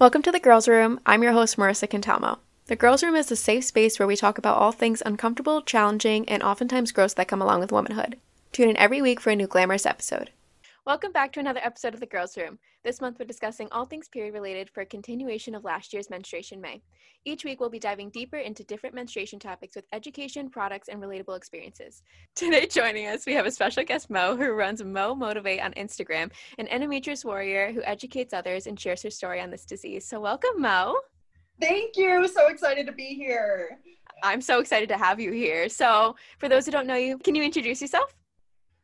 Welcome to the Girls Room. I'm your host, Marissa Cantalmo. The Girls Room is a safe space where we talk about all things uncomfortable, challenging, and oftentimes gross that come along with womanhood. Tune in every week for a new glamorous episode. Welcome back to another episode of the Girls Room. This month we're discussing all things period related for a continuation of last year's Menstruation May. Each week we'll be diving deeper into different menstruation topics with education, products, and relatable experiences. Today joining us, we have a special guest Mo who runs Mo Motivate on Instagram, an endometriosis warrior who educates others and shares her story on this disease. So welcome Mo. Thank you. So excited to be here. I'm so excited to have you here. So, for those who don't know you, can you introduce yourself?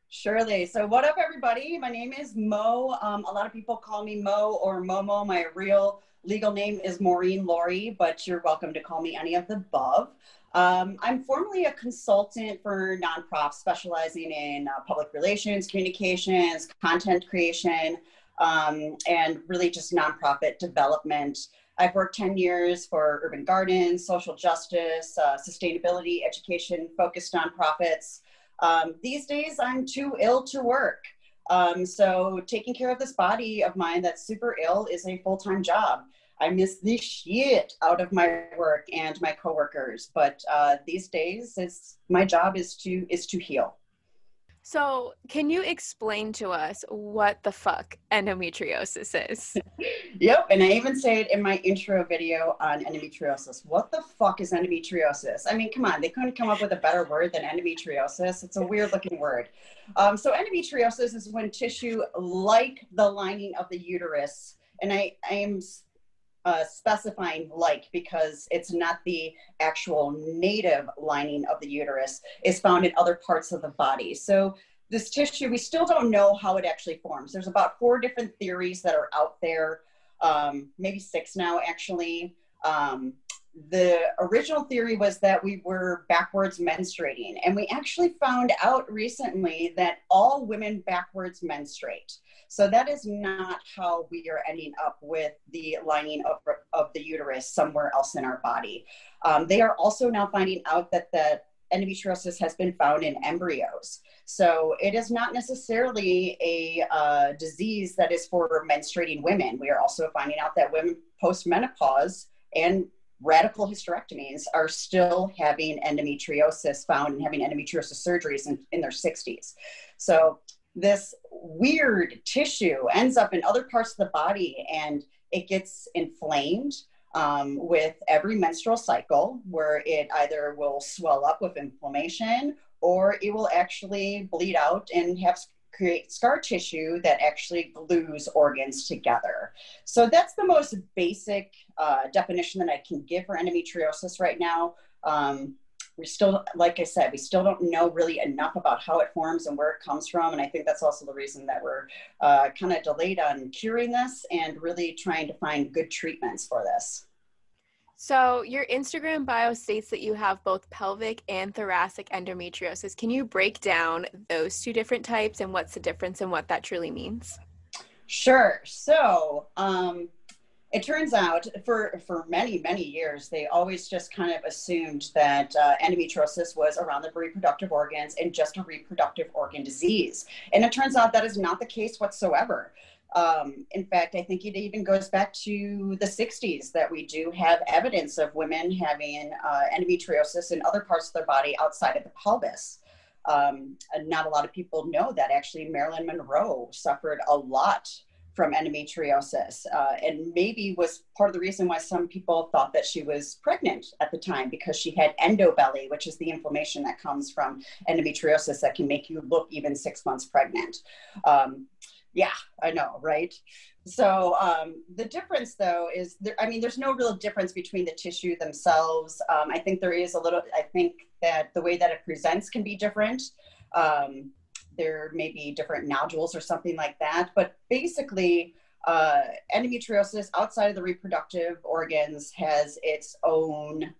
Surely. So, what up, everybody? My name is Mo. Um, a lot of people call me Mo or Momo. My real legal name is Maureen Lohre, but you're welcome to call me any of the above. Um, I'm formerly a consultant for nonprofits specializing in uh, public relations, communications, content creation, um, and really just nonprofit development. I've worked 10 years for urban gardens, social justice, uh, sustainability, education focused nonprofits. Um, these days, I'm too ill to work. Um, so taking care of this body of mine that's super ill is a full-time job. I miss the shit out of my work and my coworkers, but uh, these days, it's my job is to is to heal. So, can you explain to us what the fuck endometriosis is? yep, and I even say it in my intro video on endometriosis. What the fuck is endometriosis? I mean, come on, they couldn't come up with a better word than endometriosis. It's a weird looking word. Um, so, endometriosis is when tissue like the lining of the uterus, and I, I am uh, specifying like because it's not the actual native lining of the uterus. Is found in other parts of the body. So this tissue we still don't know how it actually forms. There's about four different theories that are out there um, maybe six now actually. Um, the original theory was that we were backwards menstruating and we actually found out recently that all women backwards menstruate so that is not how we are ending up with the lining of, of the uterus somewhere else in our body. Um, they are also now finding out that the endometriosis has been found in embryos. So it is not necessarily a uh, disease that is for menstruating women. We are also finding out that women post menopause and radical hysterectomies are still having endometriosis found and having endometriosis surgeries in, in their 60s. So this weird tissue ends up in other parts of the body and it gets inflamed um, with every menstrual cycle, where it either will swell up with inflammation or it will actually bleed out and have create scar tissue that actually glues organs together. So that's the most basic uh, definition that I can give for endometriosis right now. Um, we still, like I said, we still don't know really enough about how it forms and where it comes from. And I think that's also the reason that we're uh, kind of delayed on curing this and really trying to find good treatments for this. So, your Instagram bio states that you have both pelvic and thoracic endometriosis. Can you break down those two different types and what's the difference and what that truly means? Sure. So, um, it turns out for for many many years they always just kind of assumed that uh, endometriosis was around the reproductive organs and just a reproductive organ disease. And it turns out that is not the case whatsoever. Um, in fact i think it even goes back to the 60s that we do have evidence of women having uh, endometriosis in other parts of their body outside of the pelvis. Um, not a lot of people know that actually marilyn monroe suffered a lot from endometriosis uh, and maybe was part of the reason why some people thought that she was pregnant at the time because she had endobelly which is the inflammation that comes from endometriosis that can make you look even six months pregnant. Um, yeah i know right? So um, the difference though is there, i mean there's no real difference between the tissue themselves. Um, i think there is a little i think that the way that it presents can be different. Um, there may be different nodules or something like that. But basically, uh, endometriosis outside of the reproductive organs has its own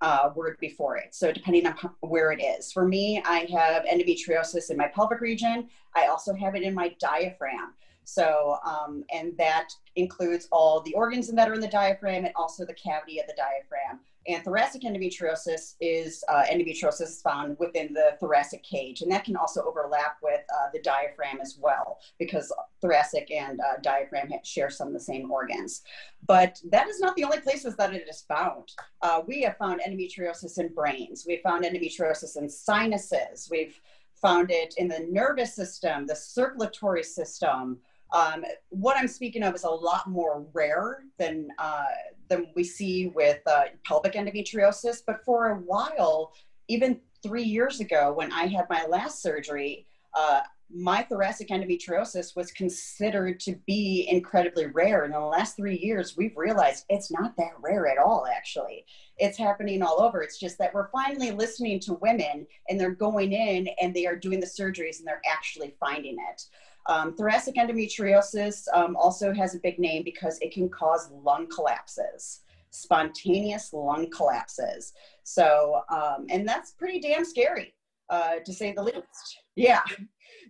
uh, word before it. So depending on where it is. For me, I have endometriosis in my pelvic region. I also have it in my diaphragm. So, um, and that includes all the organs that are in the diaphragm and also the cavity of the diaphragm. And thoracic endometriosis is uh, endometriosis found within the thoracic cage, and that can also overlap with uh, the diaphragm as well, because thoracic and uh, diaphragm share some of the same organs. But that is not the only places that it is found. Uh, we have found endometriosis in brains. We've found endometriosis in sinuses. We've found it in the nervous system, the circulatory system. Um, what I'm speaking of is a lot more rare than uh, than we see with uh, pelvic endometriosis. But for a while, even three years ago, when I had my last surgery, uh, my thoracic endometriosis was considered to be incredibly rare. And in the last three years, we've realized it's not that rare at all, actually. It's happening all over. It's just that we're finally listening to women and they're going in and they are doing the surgeries and they're actually finding it. Um, thoracic endometriosis um, also has a big name because it can cause lung collapses, spontaneous lung collapses. So, um, and that's pretty damn scary, uh, to say the least. Yeah.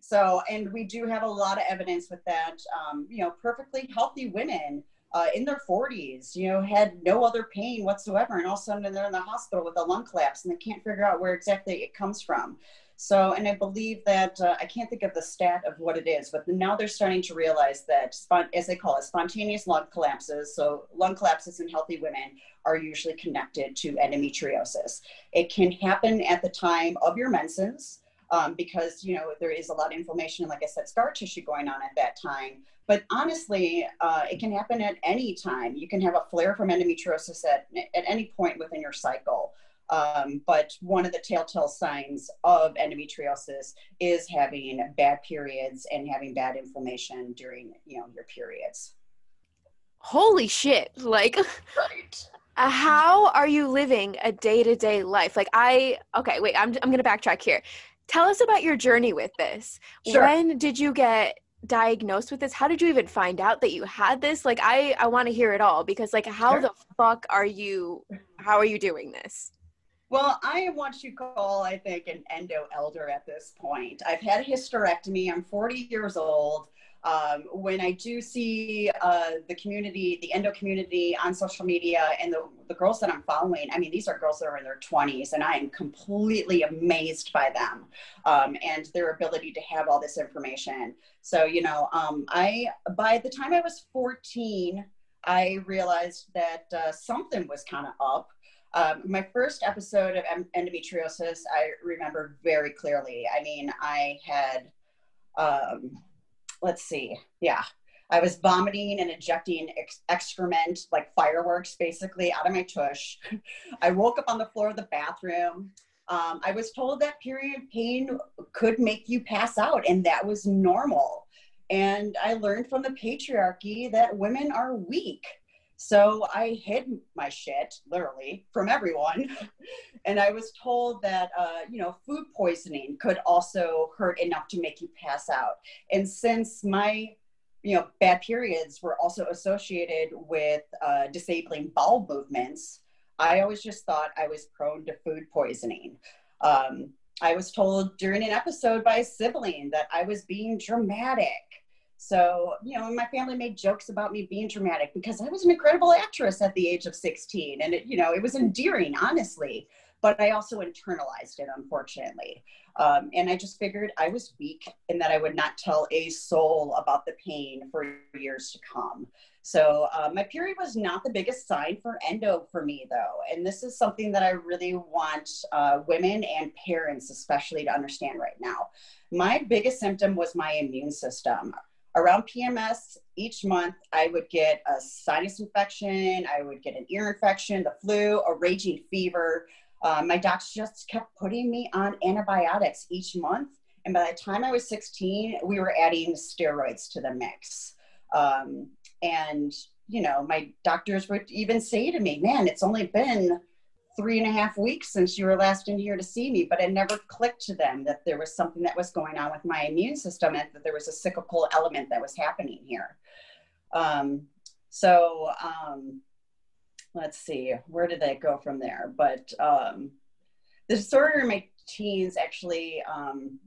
So, and we do have a lot of evidence with that. Um, you know, perfectly healthy women uh, in their 40s, you know, had no other pain whatsoever, and all of a sudden they're in the hospital with a lung collapse, and they can't figure out where exactly it comes from. So, and I believe that uh, I can't think of the stat of what it is, but now they're starting to realize that, as they call it, spontaneous lung collapses, so lung collapses in healthy women, are usually connected to endometriosis. It can happen at the time of your menses. Um, because you know there is a lot of inflammation and like i said scar tissue going on at that time but honestly uh, it can happen at any time you can have a flare from endometriosis at, at any point within your cycle um, but one of the telltale signs of endometriosis is having bad periods and having bad inflammation during, you know, your periods. Holy shit! Like, right. How are you living a day to day life? Like, I okay, wait, I'm I'm gonna backtrack here. Tell us about your journey with this. Sure. When did you get diagnosed with this? How did you even find out that you had this? Like, I I want to hear it all because like, how sure. the fuck are you? How are you doing this? Well, I am what you call, I think, an endo elder at this point. I've had a hysterectomy. I'm 40 years old. Um, when I do see uh, the community, the endo community on social media, and the, the girls that I'm following, I mean, these are girls that are in their 20s, and I am completely amazed by them um, and their ability to have all this information. So, you know, um, I by the time I was 14, I realized that uh, something was kind of up. Um, my first episode of endometriosis, I remember very clearly. I mean, I had, um, let's see, yeah, I was vomiting and ejecting ex- excrement like fireworks basically out of my tush. I woke up on the floor of the bathroom. Um, I was told that period pain could make you pass out, and that was normal. And I learned from the patriarchy that women are weak so I hid my shit, literally, from everyone. and I was told that, uh, you know, food poisoning could also hurt enough to make you pass out. And since my, you know, bad periods were also associated with uh, disabling bowel movements, I always just thought I was prone to food poisoning. Um, I was told during an episode by a sibling that I was being dramatic so, you know, my family made jokes about me being dramatic because I was an incredible actress at the age of 16. And, it, you know, it was endearing, honestly. But I also internalized it, unfortunately. Um, and I just figured I was weak and that I would not tell a soul about the pain for years to come. So uh, my period was not the biggest sign for endo for me, though. And this is something that I really want uh, women and parents, especially, to understand right now. My biggest symptom was my immune system around PMS each month, I would get a sinus infection, I would get an ear infection, the flu, a raging fever. Uh, my docs just kept putting me on antibiotics each month. And by the time I was 16, we were adding steroids to the mix. Um, and, you know, my doctors would even say to me, man, it's only been three and a half weeks since you were last in here to see me, but it never clicked to them that there was something that was going on with my immune system and that there was a cyclical element that was happening here. Um, so um, let's see, where did I go from there? But um, the disorder in my teens actually um,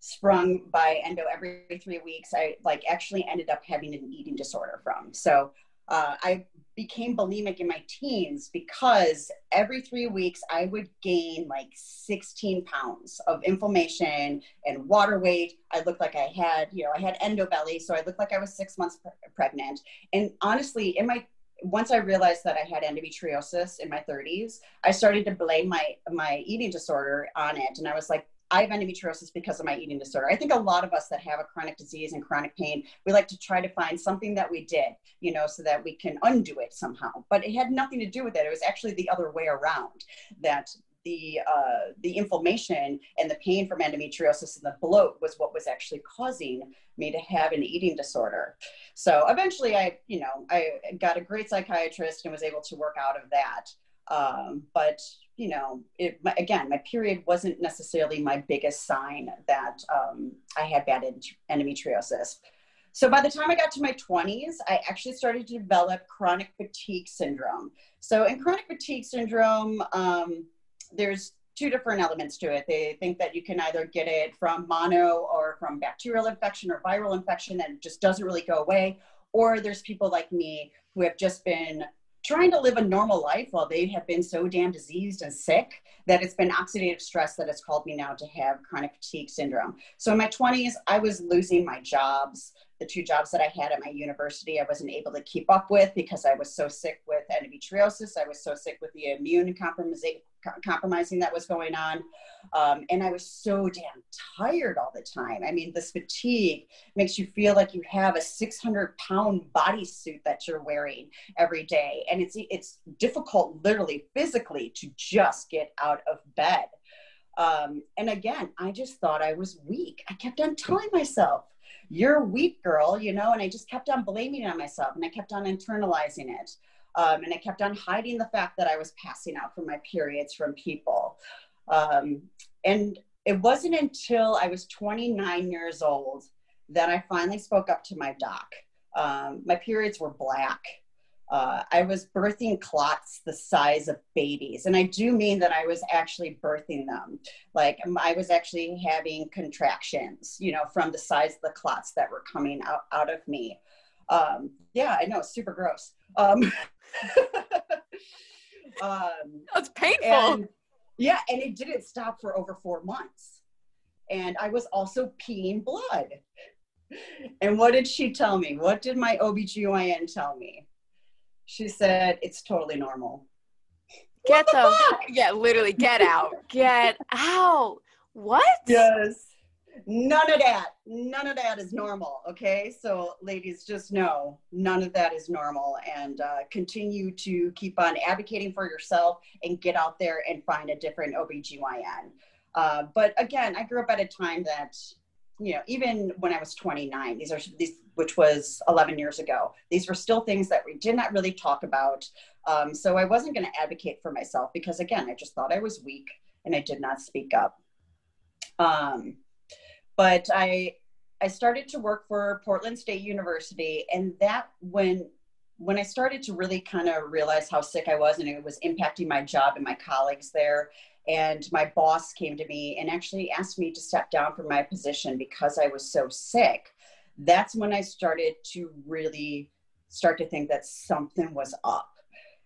sprung by endo every three weeks, I like actually ended up having an eating disorder from. So uh, I became bulimic in my teens because every three weeks I would gain like 16 pounds of inflammation and water weight. I looked like I had, you know, I had endo belly, so I looked like I was six months pre- pregnant. And honestly, in my once I realized that I had endometriosis in my 30s, I started to blame my my eating disorder on it, and I was like, I have endometriosis because of my eating disorder. I think a lot of us that have a chronic disease and chronic pain, we like to try to find something that we did, you know, so that we can undo it somehow. But it had nothing to do with it. It was actually the other way around that the uh, the inflammation and the pain from endometriosis and the bloat was what was actually causing me to have an eating disorder. So eventually, I you know I got a great psychiatrist and was able to work out of that. Um, but you know, it, again, my period wasn't necessarily my biggest sign that um, I had bad endometriosis. So by the time I got to my 20s, I actually started to develop chronic fatigue syndrome. So in chronic fatigue syndrome, um, there's two different elements to it. They think that you can either get it from mono or from bacterial infection or viral infection that just doesn't really go away. Or there's people like me who have just been trying to live a normal life while they have been so damn diseased and sick that it's been oxidative stress that has called me now to have chronic fatigue syndrome. So in my 20s, I was losing my jobs. The two jobs that I had at my university, I wasn't able to keep up with because I was so sick with endometriosis. I was so sick with the immune compromisation compromising that was going on. Um, and I was so damn tired all the time. I mean, this fatigue makes you feel like you have a 600 pound bodysuit that you're wearing every day. And it's, it's difficult, literally, physically, to just get out of bed. Um, and again, I just thought I was weak. I kept on telling myself, you're weak, girl, you know, and I just kept on blaming it on myself and I kept on internalizing it. Um, and I kept on hiding the fact that I was passing out for my periods from people. Um, and it wasn't until I was 29 years old that I finally spoke up to my doc. Um, my periods were black. Uh, I was birthing clots the size of babies. And I do mean that I was actually birthing them. Like um, I was actually having contractions, you know, from the size of the clots that were coming out, out of me. Um, yeah, I know, super gross. Um, um, That's painful. And, yeah, and it didn't stop for over four months. And I was also peeing blood. And what did she tell me? What did my OBGYN tell me? She said, it's totally normal. Get the, the yeah, literally get out. Get out. What? Yes. None of that. None of that is normal. Okay. So, ladies, just know none of that is normal and uh, continue to keep on advocating for yourself and get out there and find a different OBGYN. Uh, but again, I grew up at a time that, you know, even when I was 29, these are these, which was 11 years ago, these were still things that we did not really talk about. Um, so I wasn't going to advocate for myself because, again, I just thought I was weak and I did not speak up. Um, but I I started to work for Portland State University, and that when when I started to really kind of realize how sick I was and it was impacting my job and my colleagues there, and my boss came to me and actually asked me to step down from my position because I was so sick. That's when I started to really start to think that something was up.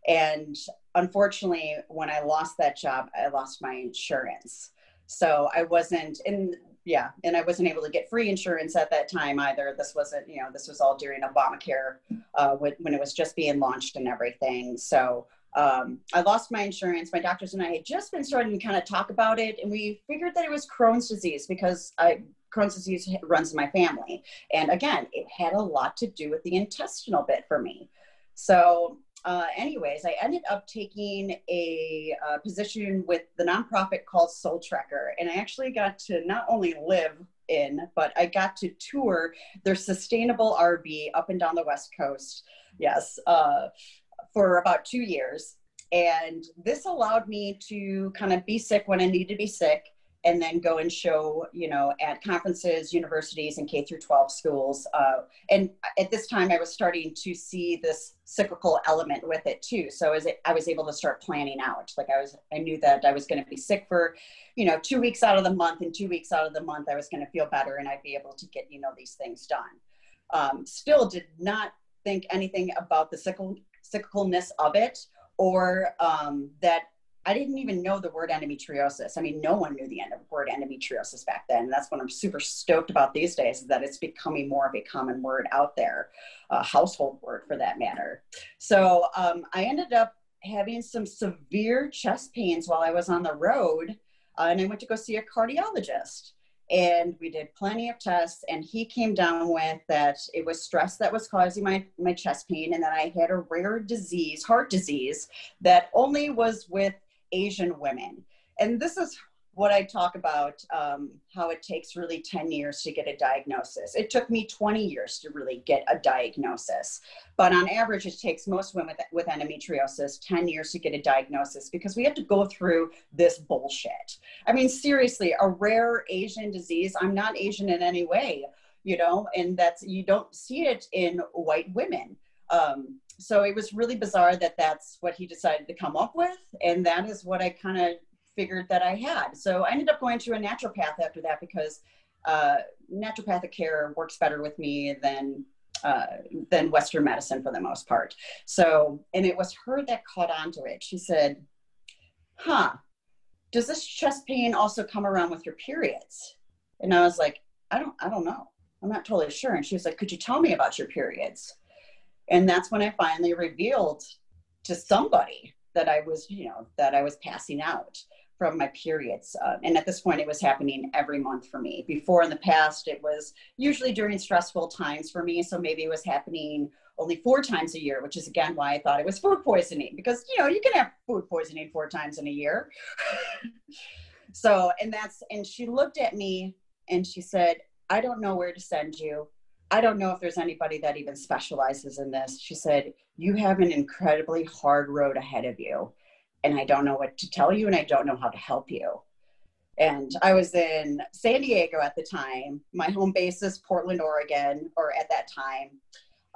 And unfortunately, when I lost that job, I lost my insurance. So I wasn't, and yeah and i wasn't able to get free insurance at that time either this wasn't you know this was all during obamacare uh, when, it was just being launched and everything so um, i lost my insurance my doctors and i had just been starting to kind of talk about it and we figured that it was crohn's disease because i Crohn's disease runs in my family. And again, it had a lot to do with the intestinal bit for me. So uh, anyways, I ended up taking a uh, position with the nonprofit called SolTrekker, and I actually got to not only live in, but I got to tour their sustainable RV up and down the West Coast. Yes, uh, for about two years, and this allowed me to kind of be sick when I needed to be sick, and then go and show, you know, at conferences, universities, and K through 12 schools. Uh, and at this time, I was starting to see this cyclical element with it too. So as I was able to start planning out, like I was, I knew that I was going to be sick for, you know, two weeks out of the month, and two weeks out of the month, I was going to feel better, and I'd be able to get, you know, these things done. Um, still did not think anything about the cyclical cyclicalness of it or um, that I didn't even know the word endometriosis. I mean, no one knew the end of word endometriosis back then. And that's what I'm super stoked about these days is that it's becoming more of a common word out there, a household word for that matter. So um, I ended up having some severe chest pains while I was on the road, uh, and I went to go see a cardiologist and we did plenty of tests and he came down with that it was stress that was causing my, my chest pain and that i had a rare disease heart disease that only was with asian women and this is what I talk about, um, how it takes really 10 years to get a diagnosis. It took me 20 years to really get a diagnosis. But on average, it takes most women with, with endometriosis 10 years to get a diagnosis because we have to go through this bullshit. I mean, seriously, a rare Asian disease, I'm not Asian in any way, you know, and that's, you don't see it in white women. Um, so it was really bizarre that that's what he decided to come up with. And that is what I kind of figured that I had. So I ended up going to a naturopath after that because uh, naturopathic care works better with me than uh, than Western medicine for the most part. So, and it was her that caught on to it. She said, "Huh, does this chest pain also come around with your periods?" And I was like, "I don't, I don't know. I'm not totally sure." And she was like, "Could you tell me about your periods?" And that's when I finally revealed to somebody that I was, you know, that I was passing out from my periods. Uh, and at this point, it was happening every month for me. Before in the past, it was usually during stressful times for me. So maybe it was happening only four times a year, which is again why I thought it was food poisoning because, you know, you can have food poisoning four times in a year. so, and that's, and she looked at me and she said, I don't know where to send you. I don't know if there's anybody that even specializes in this. She said, You have an incredibly hard road ahead of you and I don't know what to tell you and I don't know how to help you. And I was in San Diego at the time. My home base is Portland, Oregon, or at that time.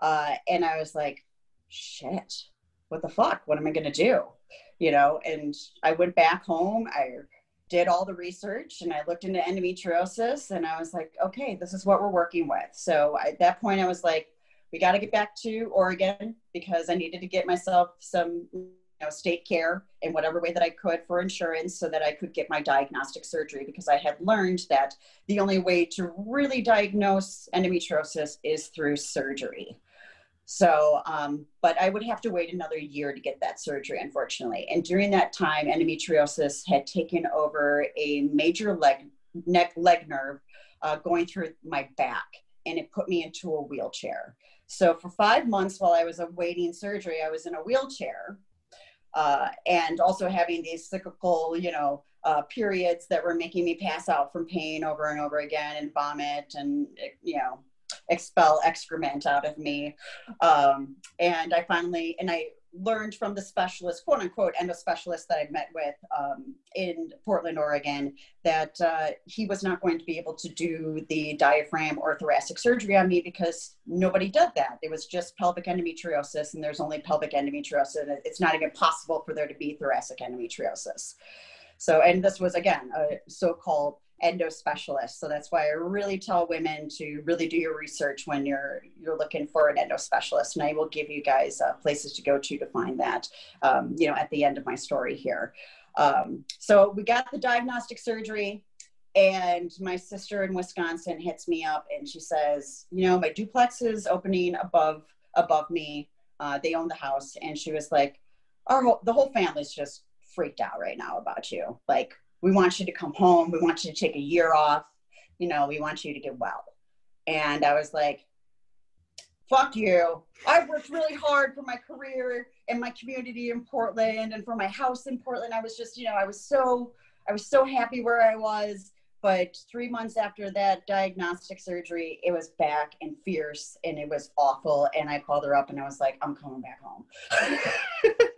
Uh, and I was like, shit, what the fuck? What am I going to do? You know, and I went back home. I did all the research and I looked into endometriosis and I was like, okay, this is what we're working with. So at that point, I was like, we got to get back to Oregon because I needed to get myself some you know, state care in whatever way that I could for insurance so that I could get my diagnostic surgery because I had learned that the only way to really diagnose endometriosis is through surgery. So, um, but I would have to wait another year to get that surgery, unfortunately. And during that time, endometriosis had taken over a major leg, neck, leg nerve uh, going through my back, and it put me into a wheelchair. So, for five months while I was awaiting surgery, I was in a wheelchair uh, and also having these cyclical, you know, uh, periods that were making me pass out from pain over and over again and vomit and, you know, expel excrement out of me. Um, and I finally, and I learned from the specialist, quote unquote, endo specialist that I met with um, in Portland, Oregon, that uh, he was not going to be able to do the diaphragm or thoracic surgery on me because nobody did that. It was just pelvic endometriosis, and there's only pelvic endometriosis. And It's not even possible for there to be thoracic endometriosis. So, and this was again a so called endo specialist. So that's why I really tell women to really do your research when you're you're looking for an endo specialist. And I will give you guys uh, places to go to to find that. Um, you know, at the end of my story here. Um, so we got the diagnostic surgery. And my sister in Wisconsin hits me up and she says, you know, my duplex is opening above above me. Uh, they own the house, and she was like, our whole, the whole family's just freaked out right now about you. Like, we want you to come home. We want you to take a year off. You know, we want you to get well. And I was like, fuck you. I worked really hard for my career and my community in Portland and for my house in Portland. I was just, you know, I was so, I was so happy where I was. But three months after that diagnostic surgery, it was back and fierce and it was awful. And I called her up and I was like, I'm coming back home.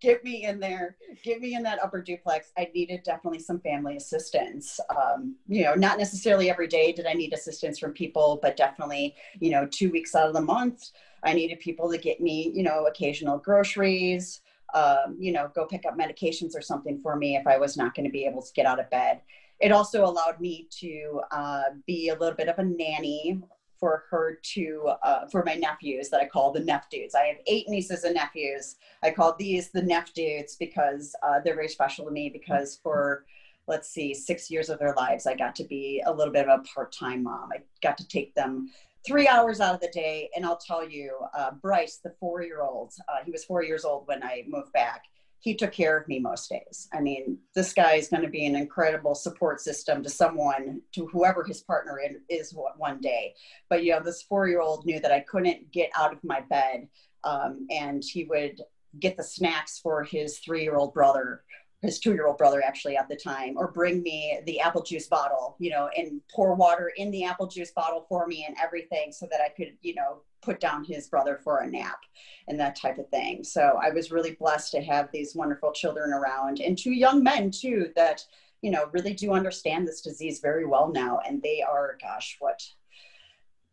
get me in there, get me in that upper duplex. I needed definitely some family assistance. Um, you know, not necessarily every day did I need assistance from people, but definitely, you know, two weeks out of the month, I needed people to get me, you know, occasional groceries, um, you know, go pick up medications or something for me if I was not going to be able to get out of bed. It also allowed me to uh, be a little bit of a nanny for her to uh, for my nephews that I call the Neff dudes. I have eight nieces and nephews. I call these the Neff dudes because uh, they're very special to me. Because for let's see, six years of their lives, I got to be a little bit of a part-time mom. I got to take them three hours out of the day, and I'll tell you, uh, Bryce, the four-year-old, uh, he was four years old when I moved back he took care of me most days. I mean, this guy is going to be an incredible support system to someone, to whoever his partner is one day. But, you know, this four year old knew that I couldn't get out of my bed. Um, and he would get the snacks for his three year old brother his two year old brother actually at the time, or bring me the apple juice bottle, you know, and pour water in the apple juice bottle for me and everything so that I could, you know, put down his brother for a nap and that type of thing. So I was really blessed to have these wonderful children around and two young men too that, you know, really do understand this disease very well now. And they are, gosh, what,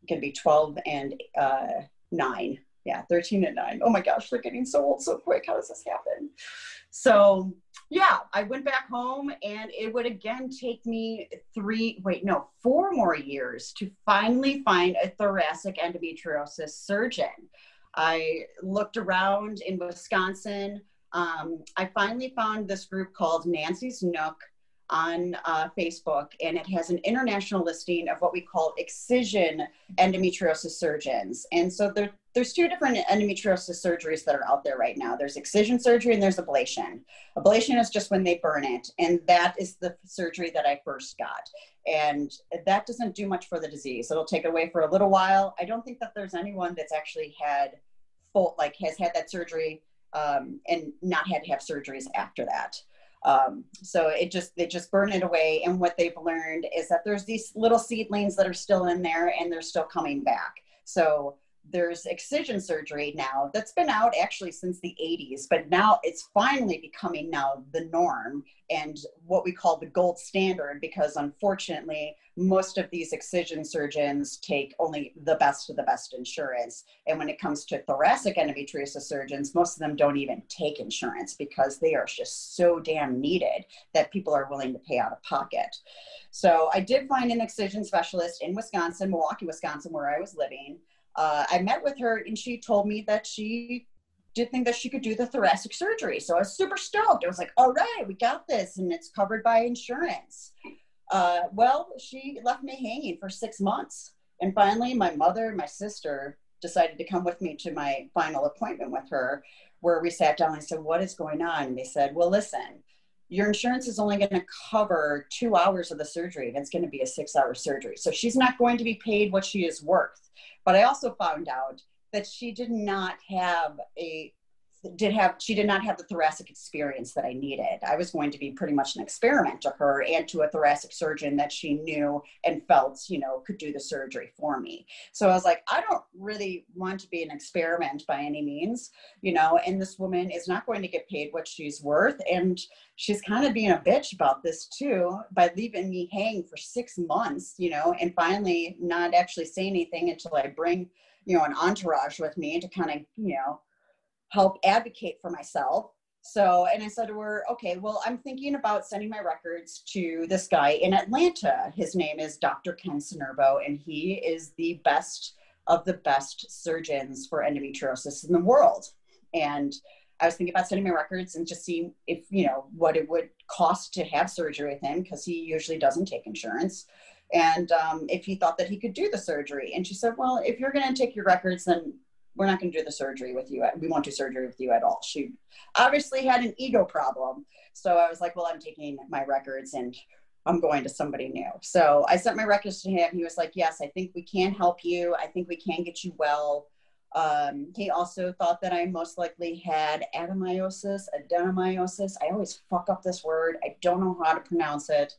to be 12 and uh, 9. Yeah, 13 and 9. Oh my gosh, they're getting so old so quick. How does this happen? So yeah, I went back home and it would again take me three, wait, no, four more years to finally find a thoracic endometriosis surgeon. I looked around in Wisconsin. Um, I finally found this group called Nancy's Nook on uh, Facebook, and it has an international listing of what we call excision endometriosis surgeons. And so there, there's two different endometriosis surgeries that are out there right now. There's excision surgery and there's ablation. Ablation is just when they burn it, and that is the surgery that I first got. And that doesn't do much for the disease. It'll take it away for a little while. I don't think that there's anyone that's actually had full, like, has had that surgery um, and not had to have surgeries after that. Um, so it just they just burn it away. And what they've learned is that there's these little seedlings that are still in there and they're still coming back. So there's excision surgery now that's been out actually since the 80s but now it's finally becoming now the norm and what we call the gold standard because unfortunately most of these excision surgeons take only the best of the best insurance. And when it comes to thoracic endometriosis surgeons most of them don't even take insurance because they are just so damn needed that people are willing to pay out of pocket. So i did find an excision specialist in wisconsin milwaukee wisconsin where i was living uh, I met with her and she told me that she did think that she could do the thoracic surgery. So I was super stoked. I was like, all right, we got this and it's covered by insurance. Uh, well, she left me hanging for six months. And finally, my mother and my sister decided to come with me to my final appointment with her, where we sat down and I said, What is going on? And they said, Well, listen, your insurance is only going to cover two hours of the surgery and it's going to be a six hour surgery. So she's not going to be paid what she is worth. But I also found out that she did not have a did have she did not have the thoracic experience that I needed. I was going to be pretty much an experiment to her and to a thoracic surgeon that she knew and felt, you know, could do the surgery for me. So I was like, I don't really want to be an experiment by any means, you know, and this woman is not going to get paid what she's worth and she's kind of being a bitch about this too by leaving me hang for 6 months, you know, and finally not actually say anything until I bring, you know, an entourage with me to kind of, you know, help advocate for myself. So, and I said to her, okay, well, I'm thinking about sending my records to this guy in Atlanta. His name is Dr. Ken Sinervo, and he is the best of the best surgeons for endometriosis in the world. And I was thinking about sending my records and just seeing if, you know, what it would cost to have surgery with him because he usually doesn't take insurance. And um, if he thought that he could do the surgery. And she said, well, if you're going to take your records, then we're not going to do the surgery with you. We won't do surgery with you at all. She obviously had an ego problem. So I was like, well, I'm taking my records and I'm going to somebody new. So I sent my records to him. He was like, yes, I think we can help you. I think we can get you well. Um, he also thought that I most likely had adenomyosis, adenomyosis. I always fuck up this word. I don't know how to pronounce it.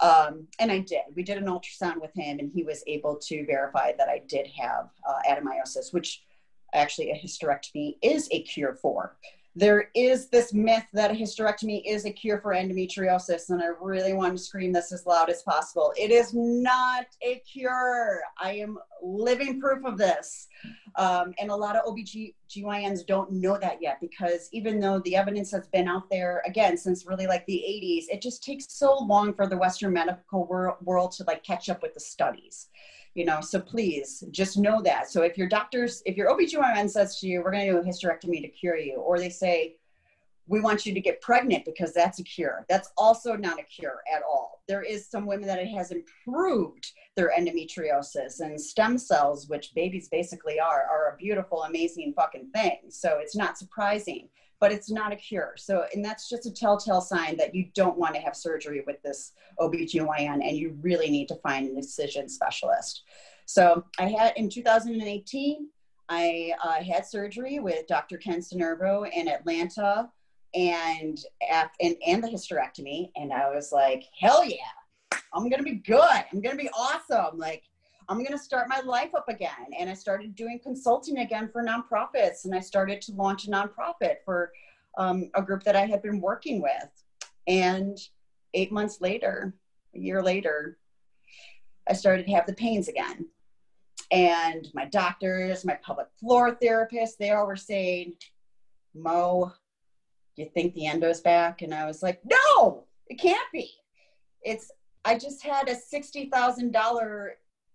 Um, and I did. We did an ultrasound with him, and he was able to verify that I did have uh, adenomyosis, which actually a hysterectomy is a cure for. there is this myth that a hysterectomy is a cure for endometriosis, and I really want to scream this as loud as possible. It is not a cure. I am living proof of this. Um, and a lot of OBGYNs don't know that yet because even though the evidence has been out there, again, since really like the 80s, it just takes so long for the Western medical wor- world to like catch up with the studies you know so please just know that. So if your doctors if your obgyn says to you we're going to do a hysterectomy to cure you or they say we want you to get pregnant because that's a cure that's also not a cure at all. There is some women that it has improved their endometriosis and stem cells which babies basically are are a beautiful amazing fucking thing. So it's not surprising but it's not a cure. So, and that's just a telltale sign that you don't want to have surgery with this OBGYN and you really need to find an excision specialist. So, I had in 2018, I uh, had surgery with Dr. Ken Sinervo in Atlanta and, and, and the hysterectomy. And I was like, hell yeah, I'm going to be good. I'm going to be awesome. Like, I'm going to start my life up again. And I started doing consulting again for nonprofits. And I started to launch a nonprofit for um, a group that I had been working with. And eight months later, a year later, I started to have the pains again. And my doctors, my pelvic floor therapists, they all were saying, Mo, you think the endo's back? And I was like, no, it can't be. It's, I just had a $60,000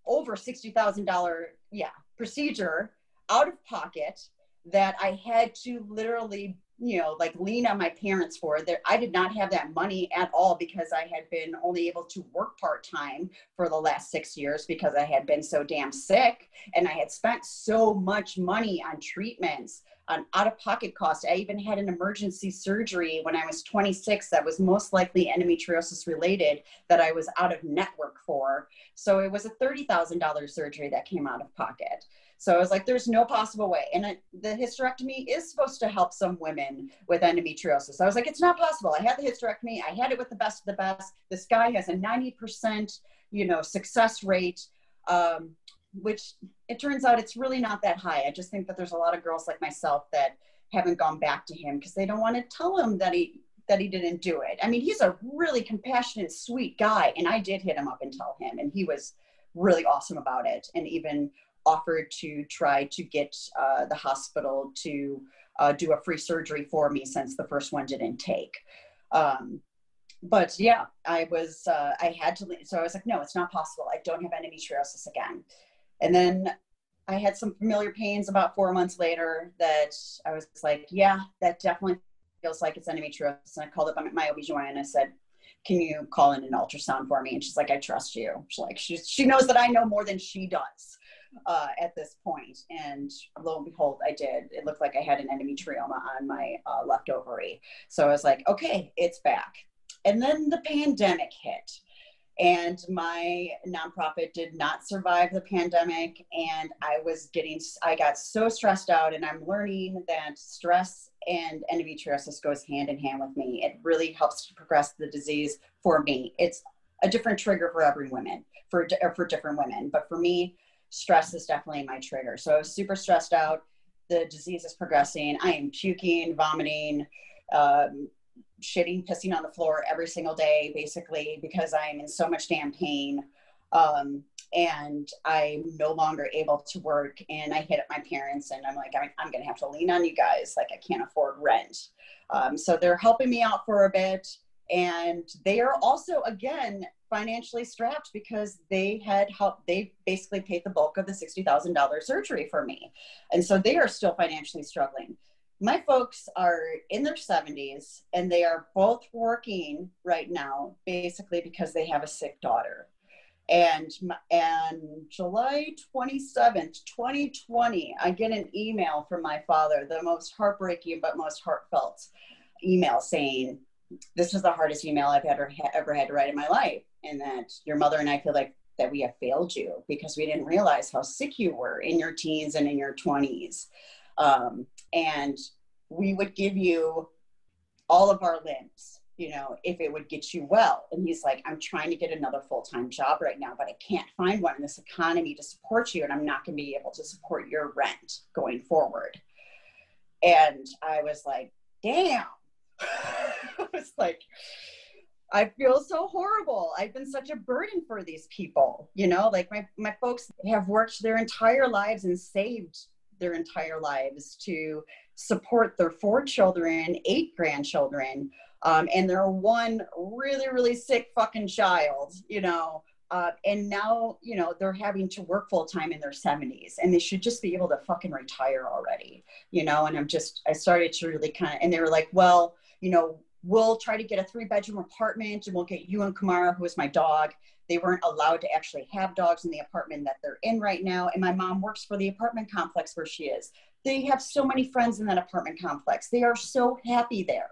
over $60,000 yeah, procedure out of pocket that I had to literally, you know, like lean on my parents for. That I did not have that money at all because I had been only able to work part-time for the last 6 years because I had been so damn sick and I had spent so much money on treatments on out of pocket cost. I even had an emergency surgery when I was 26 that was most likely endometriosis related that I was out of network for. So it was a $30,000 surgery that came out of pocket. So I was like, there's no possible way. And it, the hysterectomy is supposed to help some women with endometriosis. I was like, it's not possible. I had the hysterectomy. I had it with the best of the best. This guy has a 90%, you know, success rate. Um, which it turns out it's really not that high. I just think that there's a lot of girls like myself that haven't gone back to him because they don't want to tell him that he that he didn't do it. I mean, he's a really compassionate, sweet guy, and I did hit him up and tell him, and he was really awesome about it, and even offered to try to get uh, the hospital to uh, do a free surgery for me since the first one didn't take. Um, but yeah, I was uh, I had to leave, so I was like, no, it's not possible. I don't have endometriosis again. And then I had some familiar pains about four months later that I was like, yeah, that definitely feels like it's endometriosis. And I called up my OBGYN and I said, can you call in an ultrasound for me? And she's like, I trust you. She's like, she, she knows that I know more than she does uh, at this point. And lo and behold, I did. It looked like I had an endometrioma on my uh, left ovary. So I was like, okay, it's back. And then the pandemic hit and my nonprofit did not survive the pandemic. And i was getting i got so stressed out and i'm learning that stress and endometriosis goes hand in hand with me. It really helps to progress the disease for me. It's a different trigger for every woman for for different women. But for me stress is definitely my trigger. So i was super stressed out. The disease is progressing. I am puking vomiting um, shitting, pissing on the floor every single day, basically, because I'm in so much damn pain. Um, and I'm no longer able to work. And I hit up my parents, and I'm like, I'm, I'm going to have to lean on you guys. Like, I can't afford rent. Um, so they're helping me out for a bit. And they are also, again, financially strapped because they had helped, they basically paid the bulk of the $60,000 surgery for me. And so they are still financially struggling my folks are in their 70s and they are both working right now basically because they have a sick daughter. And and july 27th 2020 i get an email from my father the most heartbreaking but most heartfelt email saying this is the hardest email i've ever ever had to write in my life and that your mother and i feel like that we have failed you because we didn't realize how sick you were in your teens and in your 20s um, and we would give you all of our limbs you know if it would get you well and he's like i'm trying to get another full-time job right now but i can't find one in this economy to support you and i'm not going to be able to support your rent going forward and i was like damn. I was like, I feel so horrible. I've been such a burden for these people. You know, like my, my folks have worked their entire lives and saved their entire lives to support their four children, eight grandchildren, um, and their one really, really sick fucking child, you know. Uh, and now, you know, they're having to work full time in their 70s and they should just be able to fucking retire already, you know. And I'm just, I started to really kind of, and they were like, well, you know, we'll try to get a three bedroom apartment and we'll get you and Kamara, who is my dog. They weren't allowed to actually have dogs in the apartment that they're in right now. And my mom works for the apartment complex where she is. They have so many friends in that apartment complex. They are so happy there.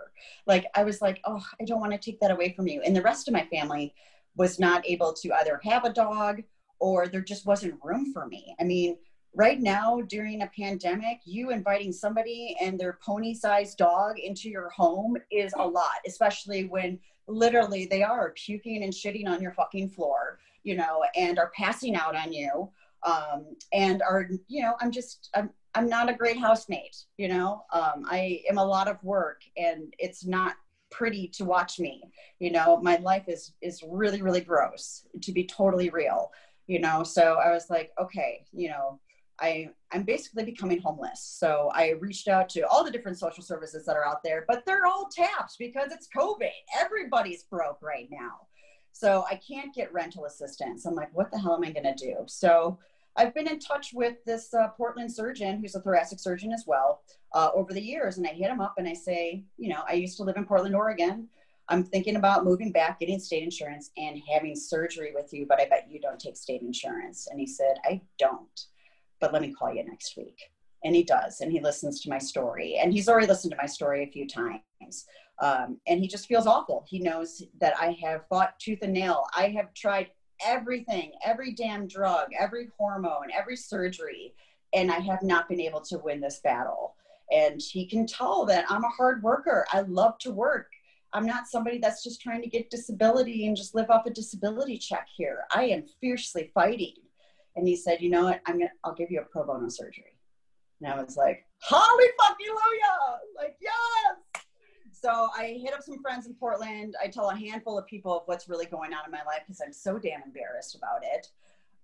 Like, I was like, oh, I don't want to take that away from you. And the rest of my family was not able to either have a dog or there just wasn't room for me. I mean, right now during a pandemic, you inviting somebody and their pony sized dog into your home is a lot, especially when literally they are puking and shitting on your fucking floor, you know, and are passing out on you. Um, and are, you know, I'm just, I'm, I'm not a great housemate, you know, um, I am a lot of work and it's not pretty to watch me, you know, my life is, is really, really gross to be totally real, you know? So I was like, okay, you know, I, I'm basically becoming homeless. So I reached out to all the different social services that are out there, but they're all tapped because it's COVID. Everybody's broke right now. So I can't get rental assistance. I'm like, what the hell am I going to do? So I've been in touch with this uh, Portland surgeon who's a thoracic surgeon as well uh, over the years. And I hit him up and I say, you know, I used to live in Portland, Oregon. I'm thinking about moving back, getting state insurance, and having surgery with you, but I bet you don't take state insurance. And he said, I don't but let me call you next week. And he does, and he listens to my story. And he's already listened to my story a few times. Um, and he just feels awful. He knows that I have fought tooth and nail. I have tried everything, every damn drug, every hormone, every surgery, and I have not been able to win this battle. And he can tell that I'm a hard worker. I love to work. I'm not somebody that's just trying to get disability and just live off a disability check here. I am fiercely fighting and he said, you know what, I'm gonna, I'll give you a pro bono surgery. And I was like, holly fucking Like, yes. So I hit up some friends in Portland. I tell a handful of people of what's really going on in my life because I'm so damn embarrassed about it.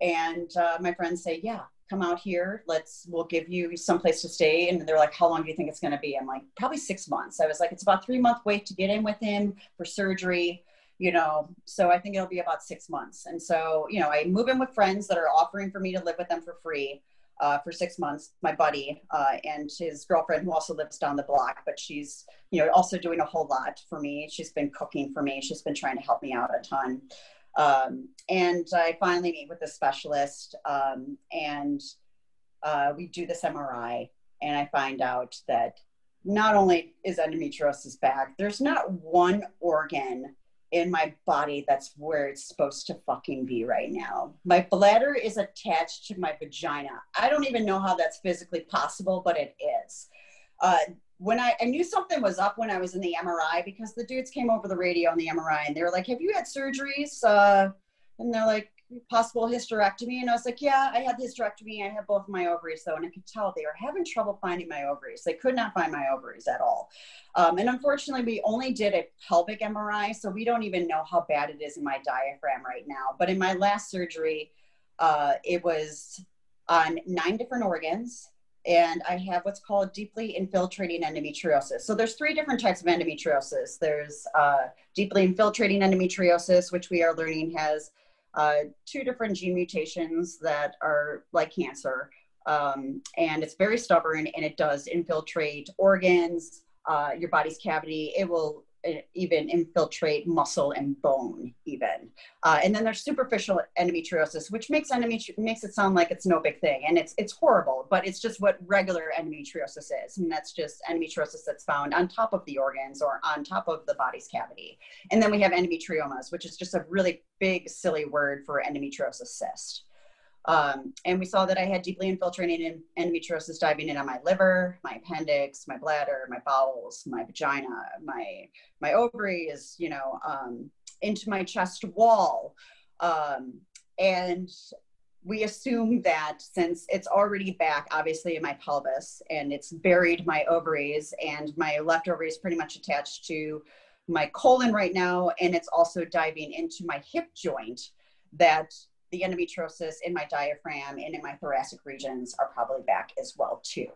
And uh, my friends say, yeah, come out here. Let's, we'll give you some place to stay. And they're like, how long do you think it's going to be? I'm like, probably six months. I was like, it's about three month wait to get in with him for surgery you know so i think it'll be about six months. And so you know i move in with friends that are offering for me to live with them for free uh, for six months my buddy uh, and his girlfriend who also lives down the block but she's you know also doing a whole lot for me. She's been cooking for me. She's been trying to help me out a ton. Um, and i finally meet with a specialist um, and uh, we do this mri and i find out that not only is endometriosis back there's not one organ in my body that's where it's supposed to fucking be right now. My bladder is attached to my vagina. I don't even know how that's physically possible, but it is. Uh, when I, I knew something was up when I was in the MRI because the dudes came over the radio on the MRI and they were like, Have you had surgeries? Uh, and they're like, possible hysterectomy. And I was like, yeah, I had the hysterectomy. I had both my ovaries though. And I could tell they were having trouble finding my ovaries. They could not find my ovaries at all. Um, and unfortunately, we only did a pelvic MRI. So we don't even know how bad it is in my diaphragm right now. But in my last surgery, uh, it was on nine different organs. And I have what's called deeply infiltrating endometriosis. So there's three different types of endometriosis. There's uh, deeply infiltrating endometriosis, which we are learning has uh, two different gene mutations that are like cancer. Um, and it's very stubborn and it does infiltrate organs, uh, your body's cavity. It will even infiltrate muscle and bone even. Uh, and then there's superficial endometriosis which makes endometri- makes it sound like it's no big thing and it's it's horrible but it's just what regular endometriosis is and that's just endometriosis that's found on top of the organs or on top of the body's cavity. And then we have endometriomas which is just a really big silly word for endometriosis cyst um, and we saw that I had deeply infiltrating endometriosis diving in on my liver, my appendix, my bladder, my bowels, my vagina, my my ovaries, you know, um, into my chest wall. Um, and we assume that since it's already back, obviously in my pelvis, and it's buried my ovaries, and my left ovary is pretty much attached to my colon right now, and it's also diving into my hip joint, that the endometriosis in my diaphragm and in my thoracic regions are probably back as well too.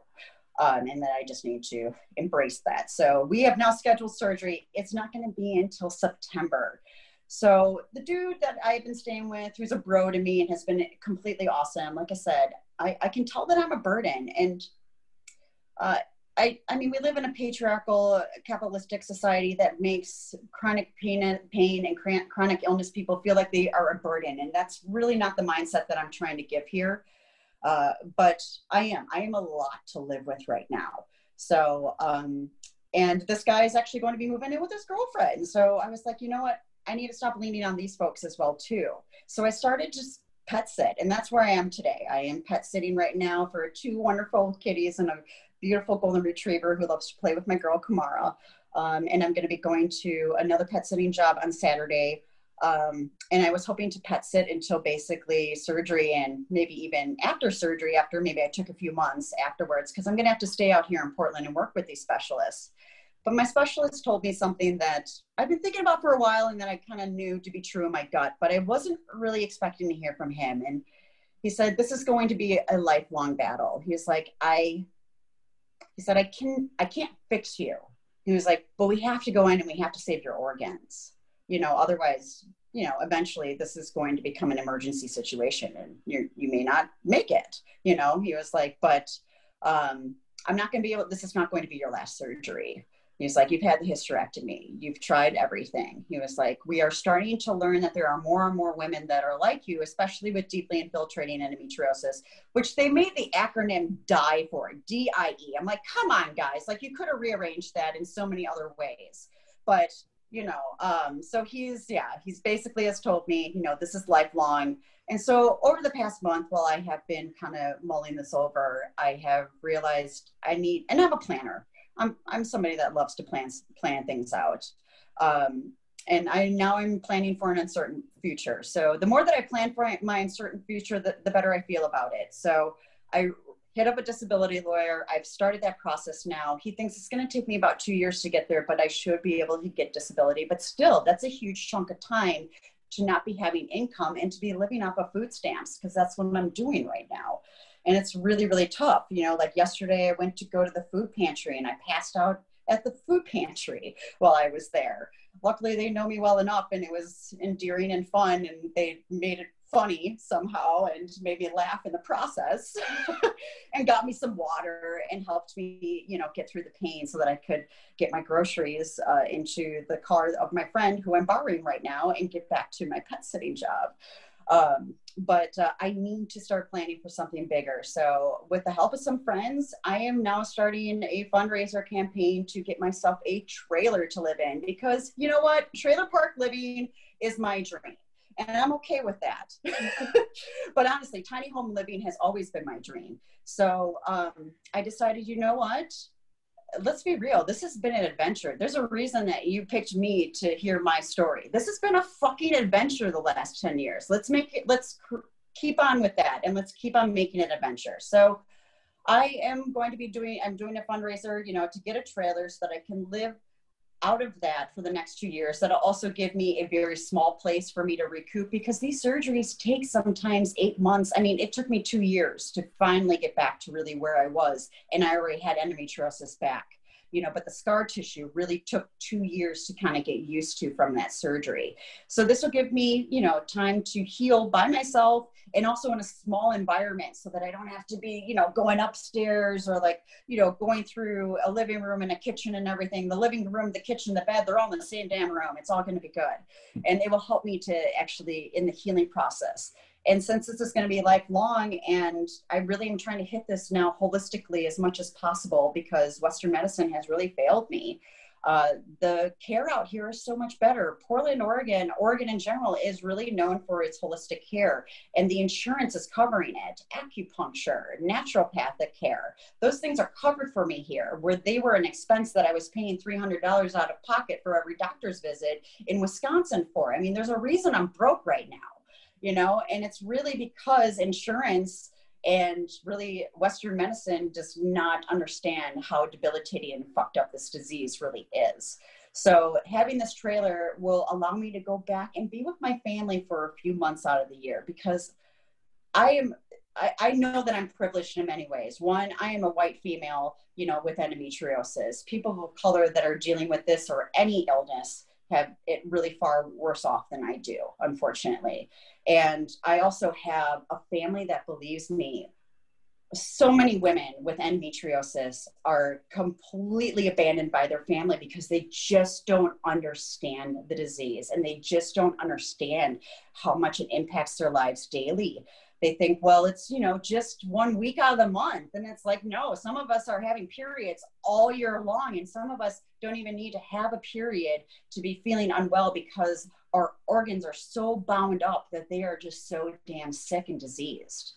Um, and that I just need to embrace that. So we have now scheduled surgery. It's not going to be until September. So the dude that I've been staying with, who's a bro to me and has been completely awesome, like I said, I, I can tell that I'm a burden. And uh, I, I mean, we live in a patriarchal, capitalistic society that makes chronic pain and pain and chronic illness people feel like they are a burden, and that's really not the mindset that I'm trying to give here. Uh, but I am, I am a lot to live with right now. So, um, and this guy is actually going to be moving in with his girlfriend. So I was like, you know what? I need to stop leaning on these folks as well too. So I started just pet sit, and that's where I am today. I am pet sitting right now for two wonderful kitties and a beautiful golden retriever who loves to play with my girl Kamara. Um, and I'm going to be going to another pet sitting job on Saturday. Um, and I was hoping to pet sit until basically surgery and maybe even after surgery, after maybe I took a few months afterwards, because I'm going to have to stay out here in Portland and work with these specialists. But my specialist told me something that I've been thinking about for a while and that I kind of knew to be true in my gut, but I wasn't really expecting to hear from him. And he said, This is going to be a lifelong battle. He's like, I, said, I can, I can't fix you. He was like, But we have to go in and we have to save your organs. You know, otherwise, you know, eventually this is going to become an emergency situation and you you may not make it. You know, he was like, But, um, I'm not going to be able, this is not going to be your last surgery. He was like, You've had the hysterectomy, you've tried everything. He was like, We are starting to learn that there are more and more women that are like you, especially with deeply infiltrating endometriosis, which they made the acronym DIE for D I E. I'm like, Come on, guys. Like, you could have rearranged that in so many other ways. But you know um, so he's yeah he's basically has told me you know this is lifelong and so over the past month while i have been kind of mulling this over i have realized i need and i'm a planner I'm I'm somebody that loves to plan plan things out. Um, and I now I'm planning for an uncertain future. So the more that I plan for my uncertain future, the, the better I feel about it. So I hit up a disability lawyer. I've started that process now. He thinks it's going to take me about two years to get there, but I should be able to get disability. But still, that's a huge chunk of time to not be having income and to be living off of food stamps because that's what I'm doing right now and it's really really tough you know like yesterday i went to go to the food pantry and i passed out at the food pantry while i was there. Luckily they know me well enough and it was endearing and fun and they made it funny somehow and made me laugh in the process and got me some water and helped me you know get through the pain so that i could get my groceries uh, into the car of my friend who i'm borrowing right now and get back to my pet sitting job um, but uh, I need to start planning for something bigger. So, with the help of some friends, I am now starting a fundraiser campaign to get myself a trailer to live in because you know what? Trailer park living is my dream. And I'm okay with that. but honestly, tiny home living has always been my dream. So um, I decided, you know what? Let's be real. This has been an adventure. There's a reason that you picked me to hear my story. This has been a fucking adventure the last 10 years. Let's make it, let's cr- keep on with that and let's keep on making it adventure. So I am going to be doing, I'm doing a fundraiser, you know, to get a trailer so that I can live out of that for the next two years. That'll also give me a very small place for me to recoup because these surgeries take sometimes eight months. I mean it took me two years to finally get back to really where i was and i already had endometriosis back you know, but the scar tissue really took two years to kind of get used to from that surgery. So this will give me, you know, time to heal by myself and also in a small environment so that I don't have to be, you know, going upstairs or like, you know, going through a living room and a kitchen and everything. The living room, the kitchen, the bed, they're all in the same damn room. It's all going to be good. And it will help me to actually in the healing process. And since this is going to be lifelong, and I really am trying to hit this now holistically as much as possible because Western medicine has really failed me. Uh, the care out here is so much better. Portland, Oregon, Oregon in general is really known for its holistic care, and the insurance is covering it. Acupuncture, naturopathic care, those things are covered for me here, where they were an expense that I was paying $300 out of pocket for every doctor's visit in Wisconsin for. I mean, there's a reason I'm broke right now you know, and it's really because insurance and really Western medicine does not understand how debilitating and fucked up this disease really is. So having this trailer will allow me to go back and be with my family for a few months out of the year because I am I, know that I'm privileged in many ways. One, I am a white female, you know, with endometriosis. People of color that are dealing with this or any illness have it really far worse off than I do, unfortunately. And I also have a family that believes me. So many women with endometriosis are completely abandoned by their family because they just don't understand the disease and they just don't understand how much it impacts their lives daily they think, well, it's, you know, just one week out of the month. And it's like, no, some of us are having periods all year long. And some of us don't even need to have a period to be feeling unwell because our organs are so bound up that they are just so damn sick and diseased.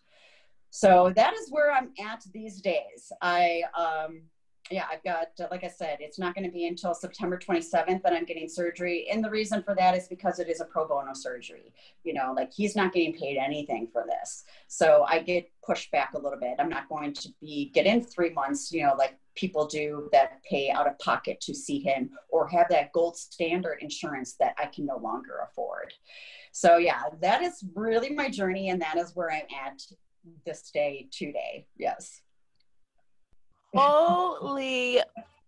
So that is where I'm at these days. I, um, yeah, I've got, uh, like I said, it's not going to be until September 27th that I'm getting surgery. And the reason for that is because it is a pro bono surgery. You know, like he's not getting paid anything for this. So I get pushed back a little bit. I'm not going to be get in three months, you know, like people do that pay out of pocket to see him or have that gold standard insurance that I can no longer afford. So yeah, that is really my journey. And that is where I'm at this day today. Yes. Holy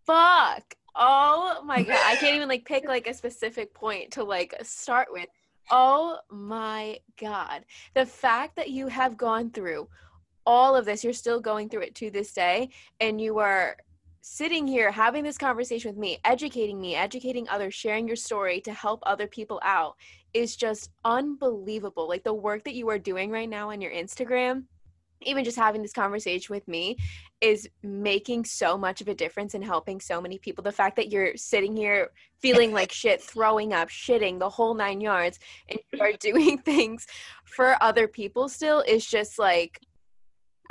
fuck. Oh my god. I can't even like pick like a specific point to like start with. Oh my god. The fact that you have gone through all of this, you're still going through it to this day, and you are sitting here having this conversation with me, educating me, educating others, sharing your story to help other people out is just unbelievable. Like the work that you are doing right now on your Instagram even just having this conversation with me is making so much of a difference in helping so many people. The fact that you're sitting here feeling like shit, throwing up, shitting, the whole nine yards, and you are doing things for other people still is just like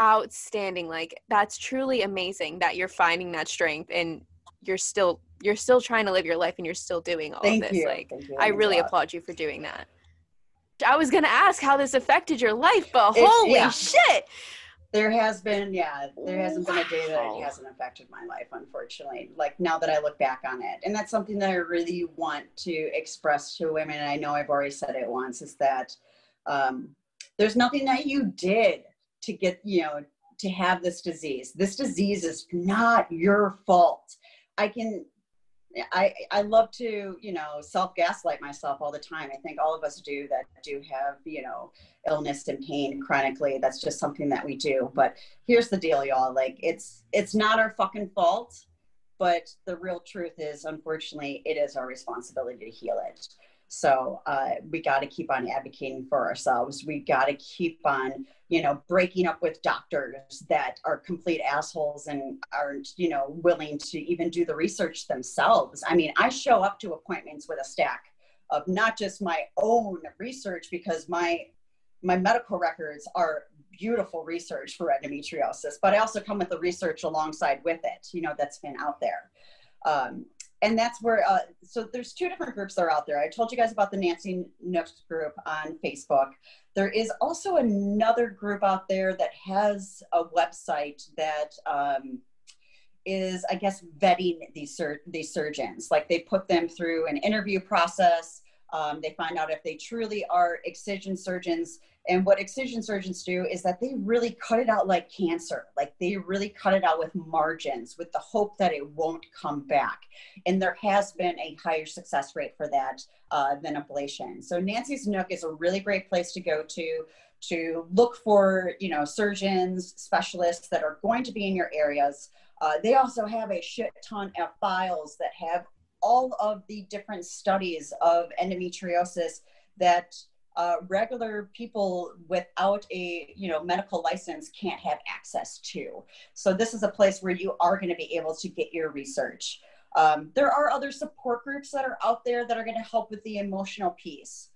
outstanding. Like that's truly amazing that you're finding that strength and you're still you're still trying to live your life and you're still doing all Thank of this. You. Like I really applaud you for doing that. I was gonna ask how this affected your life, but holy yeah. shit! There has been, yeah, there hasn't been a day that it hasn't affected my life, unfortunately. Like now that I look back on it, and that's something that I really want to express to women. And I know I've already said it once, is that um, there's nothing that you did to get, you know, to have this disease. This disease is not your fault. I can I, I love to, you know, self gaslight myself all the time. I think all of us do that do have, you know, illness and pain chronically. That's just something that we do. But here's the deal, y'all. Like it's it's not our fucking fault, but the real truth is unfortunately it is our responsibility to heal it. So uh, we got to keep on advocating for ourselves. We got to keep on, you know, breaking up with doctors that are complete assholes and aren't, you know, willing to even do the research themselves. I mean, I show up to appointments with a stack of not just my own research because my my medical records are beautiful research for endometriosis, but I also come with the research alongside with it, you know, that's been out there. Um, and that's where uh, so there's two different groups that are out there. I told you guys about the nancy nooks group on facebook. There is also another group out there that has a website that um, is i guess vetting these, sur- these surgeons. Like they put them through an interview process. Um, they find out if they truly are excision surgeons and what excision surgeons do is that they really cut it out like cancer. Like they really cut it out with margins with the hope that it won't come back. And there has been a higher success rate for that uh, than ablation. So Nancy's Nook is a really great place to go to to look for you know surgeons specialists that are going to be in your areas uh, they also have a shit ton of files that have all of the different studies of endometriosis that uh, regular people without a you know medical license can't have access to. So this is a place where you are going to be able to get your research. Um, there are other support groups that are out there that are going to help with the emotional piece.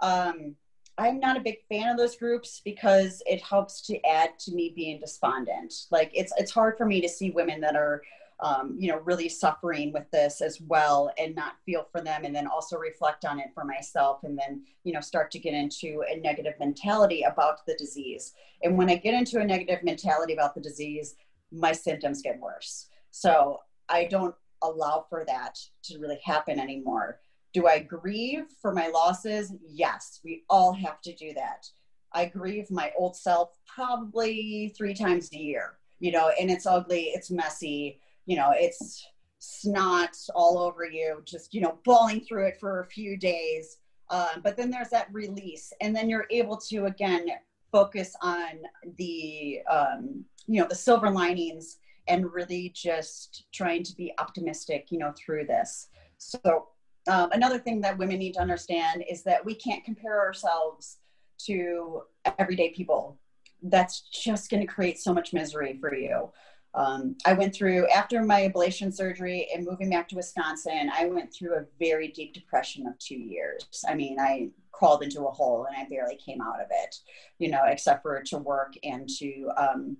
Um, I'm not a big fan of those groups because it helps to add to me being despondent. Like it's it's hard for me to see women that are um, you know, really suffering with this as well and not feel for them and then also reflect on it for myself and then, you know, start to get into a negative mentality about the disease. And when I get into a negative mentality about the disease, my symptoms get worse. So I don't allow for that to really happen anymore. Do I grieve for my losses? Yes, we all have to do that. I grieve my old self probably three times a year, you know, and it's ugly, it's messy, you know, it's snot all over you, just, you know, bawling through it for a few days. Uh, but then there's that release, and then you're able to again focus on the, um, you know, the silver linings and really just trying to be optimistic, you know, through this. So, um, another thing that women need to understand is that we can't compare ourselves to everyday people. That's just going to create so much misery for you. Um, I went through, after my ablation surgery and moving back to Wisconsin, I went through a very deep depression of two years. I mean, I crawled into a hole and I barely came out of it, you know, except for to work and to, um,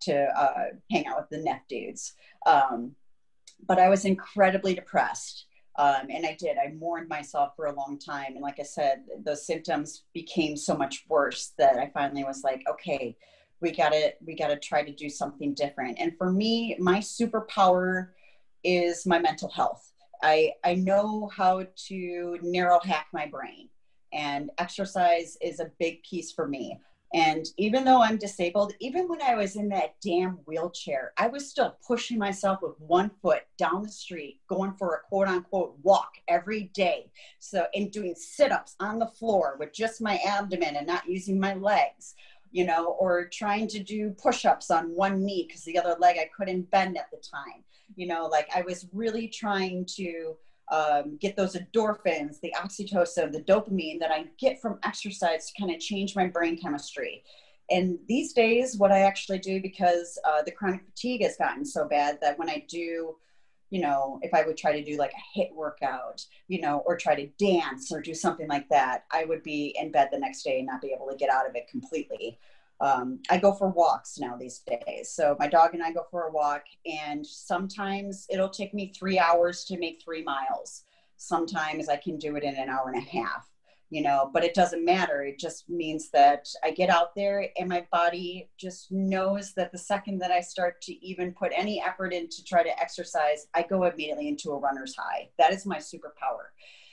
to uh, hang out with the NEF dudes. Um, but I was incredibly depressed. Um, and I did. I mourned myself for a long time. And like I said, those symptoms became so much worse that I finally was like, okay, we gotta we gotta try to do something different. And for me my superpower is my mental health. I i know how to neuro hack my brain and exercise is a big piece for me. And even though i'm disabled even when i was in that damn wheelchair i was still pushing myself with one foot down the street going for a quote unquote walk every day. So and doing sit-ups on the floor with just my abdomen and not using my legs you know, or trying to do push ups on one knee because the other leg I couldn't bend at the time. You know, like I was really trying to um, get those endorphins, the oxytocin, the dopamine that I get from exercise to kind of change my brain chemistry. And these days, what I actually do because uh, the chronic fatigue has gotten so bad that when I do you know, if I would try to do like a HIIT workout, you know, or try to dance or do something like that, I would be in bed the next day and not be able to get out of it completely. Um, I go for walks now these days. So my dog and I go for a walk, and sometimes it'll take me three hours to make three miles. Sometimes I can do it in an hour and a half you know, but it doesn't matter. It just means that I get out there and my body just knows that the second that I start to even put any effort in to try to exercise, I go immediately into a runner's high. That is my superpower.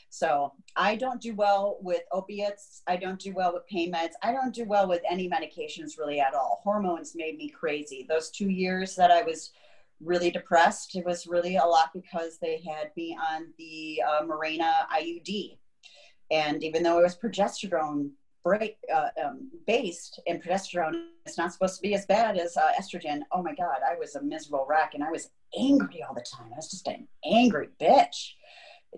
So I don't do well with opiates. I don't do well with pain meds. I don't do well with any medications really at all. Hormones made me crazy. Those two years that I was really depressed, it was really a lot because they had me on the uh, IUD and even though it was progesterone break, uh, um, based and progesterone is not supposed to be as bad as uh, estrogen, oh my God, I was a miserable wreck and I was angry all the time. I was just an angry bitch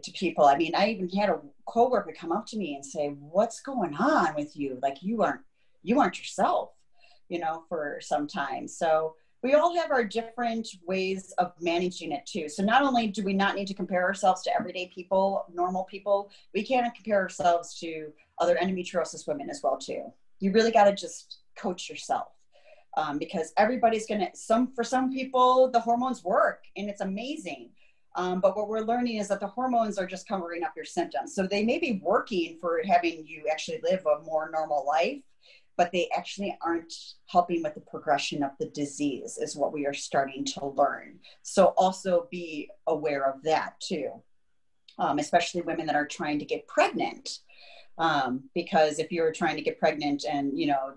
to people. I mean, I even had a coworker come up to me and say, "What's going on with you? Like you aren't you aren't yourself." You know, for some time. So we all have our different ways of managing it too. So not only do we not need to compare ourselves to everyday people, normal people, we can't compare ourselves to other endometriosis women as well too. You really got to just coach yourself. Um, because everybody's gonna some for some people the hormones work and it's amazing um, but what we're learning is that the hormones are just covering up your symptoms so they may be working for having you actually live a more normal life but they actually aren't helping with the progression of the disease, is what we are starting to learn. So also be aware of that too, um, especially women that are trying to get pregnant. Um, because if you're trying to get pregnant and you know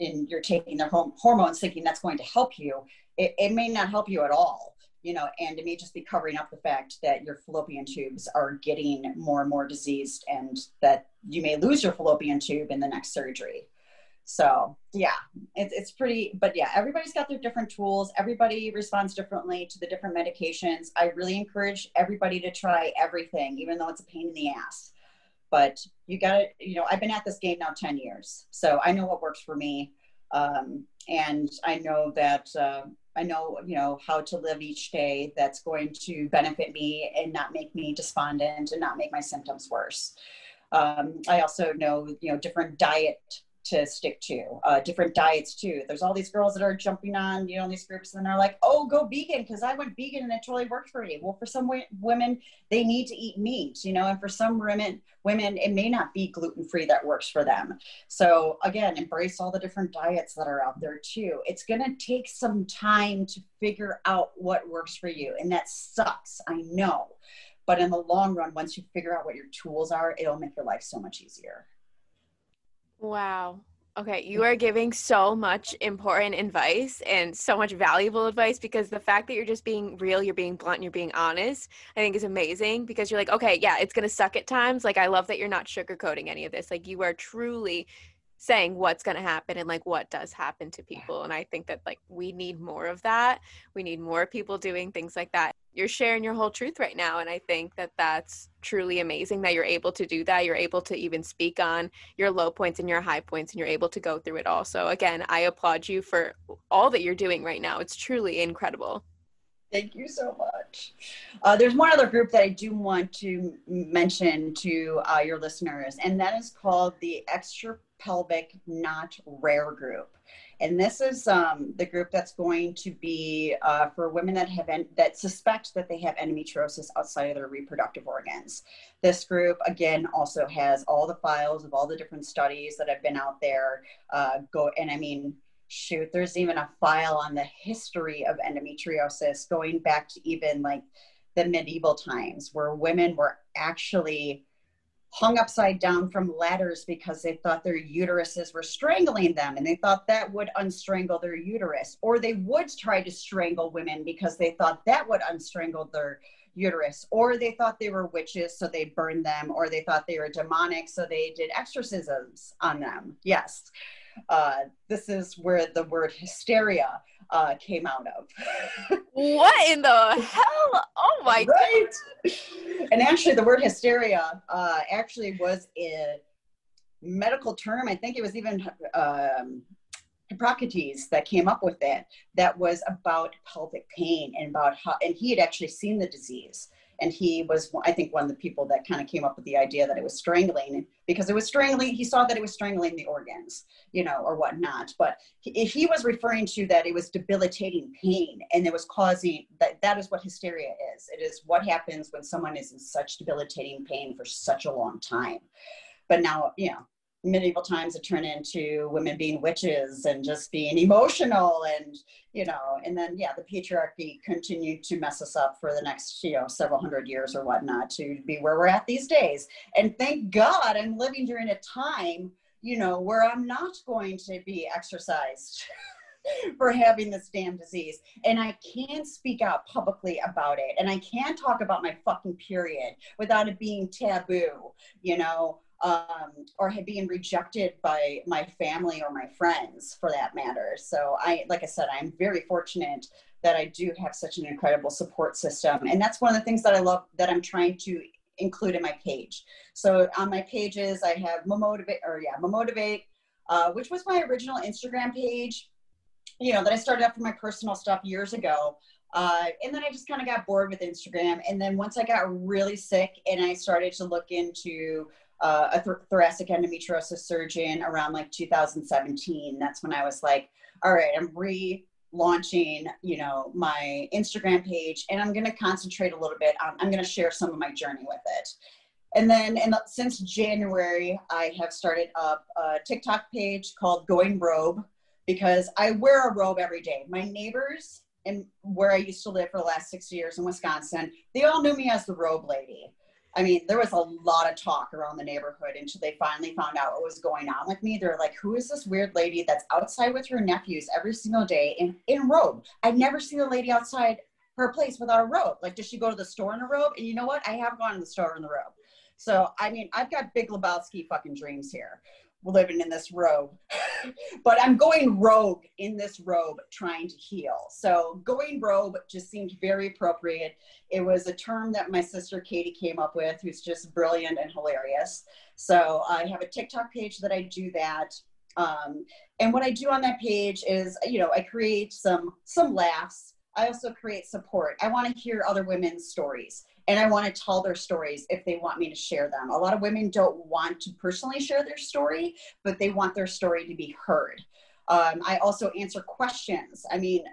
and you're taking their hormones thinking that's going to help you, it, it may not help you at all you know, and it may just be covering up the fact that your fallopian tubes are getting more and more diseased and that you may lose your fallopian tube in the next surgery. So yeah, it's, it's pretty, but yeah, everybody's got their different tools. Everybody responds differently to the different medications. I really encourage everybody to try everything, even though it's a pain in the ass. But you got to, you know, I've been at this game now 10 years. So I know what works for me. Um, and I know that, uh, I know, you know, how to live each day that's going to benefit me and not make me despondent and not make my symptoms worse. Um, I also know, you know, different diet to stick to. Uh, different diets too. There's all these girls that are jumping on, you know, these groups and they're like, "Oh, go vegan because I went vegan and it totally worked for me." Well, for some w- women, they need to eat meat, you know, and for some women, women it may not be gluten free that works for them. So again, embrace all the different diets that are out there too. It's gonna take some time to figure out what works for you, and that sucks. I know. But in the long run, once you figure out what your tools are, it'll make your life so much easier. Wow. Okay, you are giving so much important advice and so much valuable advice because the fact that you're just being real, you're being blunt, you're being honest, I think is amazing because you're like, okay, yeah, it's going to suck at times. Like, I love that you're not sugarcoating any of this. Like, you are truly saying what's going to happen and like what does happen to people and i think that like we need more of that. We need more people doing things like that. You're sharing your whole truth right now and i think that that's truly amazing that you're able to do that. You're able to even speak on your low points and your high points and you're able to go through it all. So again i applaud you for all that you're doing right now. It's truly incredible. Thank you so much. Uh, there's one other group that I do want to mention to uh, your listeners, and that is called the Extra Pelvic Not Rare Group. And this is um, the group that's going to be uh, for women that have en- that suspect that they have endometriosis outside of their reproductive organs. This group again also has all the files of all the different studies that have been out there. Uh, go and I mean shoot, there's even a file on the history of endometriosis going back to even like the medieval times where women were actually hung upside down from ladders because they thought their uteruses were strangling them and they thought that would unstrangle their uterus or they would try to strangle women because they thought that would unstrangle their uterus or they thought they were witches so they burned them or they thought they were demonic so they did exorcisms on them. Yes. Uh, this is where the word hysteria uh, came out of. what in the hell? Oh my right. God. And actually, the word hysteria uh, actually was a medical term. I think it was even um, Hippocrates that came up with it. That was about pelvic pain and about how, and he had actually seen the disease and he was i think one of the people that kind of came up with the idea that it was strangling because it was strangling he saw that it was strangling the organs you know or whatnot. But he, he was referring to that it was debilitating pain and it was causing that that is what hysteria is. It is what happens when someone is in such debilitating pain for such a long time. But now you know medieval times it turned into women being witches and just being emotional and you know and then yeah the patriarchy continued to mess us up for the next you know several hundred years or whatnot to be where we're at these days and thank god i'm living during a time you know where i'm not going to be exorcised for having this damn disease. And I can speak out publicly about it. And I can talk about my fucking period without it being taboo, you know um, or had been rejected by my family or my friends for that matter. So I, like I said, I'm very fortunate that I do have such an incredible support system. And that's one of the things that I love that I'm trying to include in my page. So on my pages, I have Motivate, or yeah, Motivate, uh, which was my original Instagram page, you know, that I started up for my personal stuff years ago. Uh, and then I just kind of got bored with Instagram. And then once I got really sick and I started to look into uh, a th- thoracic endometriosis surgeon around like 2017. That's when I was like, all right, I'm relaunching, you know, my Instagram page, and I'm going to concentrate a little bit on. I'm going to share some of my journey with it. And then, and since January, I have started up a TikTok page called Going Robe because I wear a robe every day. My neighbors and where I used to live for the last six years in Wisconsin, they all knew me as the robe lady. I mean, there was a lot of talk around the neighborhood until they finally found out what was going on with me. They're like, who is this weird lady that's outside with her nephews every single day in, in robe? I'd never seen a lady outside her place without a robe. Like, does she go to the store in a robe? And you know what? I have gone to the store in the robe. So, I mean, I've got big Lebowski fucking dreams here living in this robe. but I'm going rogue in this robe trying to heal. So going rogue just seemed very appropriate. It was a term that my sister Katie came up with, who's just brilliant and hilarious. So I have a TikTok page that I do that. Um, and what I do on that page is, you know, I create some some laughs. I also create support. I want to hear other women's stories and I want to tell their stories if they want me to share them. A lot of women don't want to personally share their story, but they want their story to be heard. Um, I also answer questions. I mean,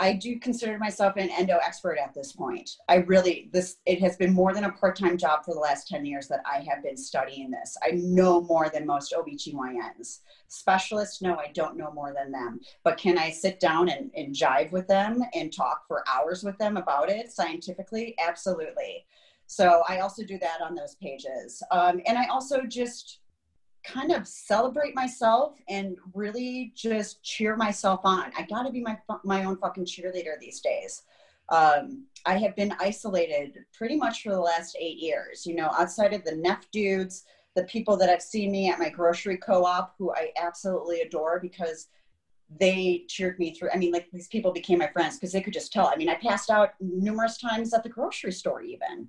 I do consider myself an endo expert at this point. I really this it has been more than a part-time job for the last 10 years that I have been studying this. I know more than most OBGYNs. Specialists, no, I don't know more than them. But can I sit down and, and jive with them and talk for hours with them about it scientifically? Absolutely. So I also do that on those pages. Um, and I also just kind of celebrate myself and really just cheer myself on. I got to be my my own fucking cheerleader these days. Um, I have been isolated pretty much for the last eight years. You know, outside of the Neff dudes, the people that have seen me at my grocery co-op, who I absolutely adore because they cheered me through. I mean, like these people became my friends because they could just tell. I mean, I passed out numerous times at the grocery store, even.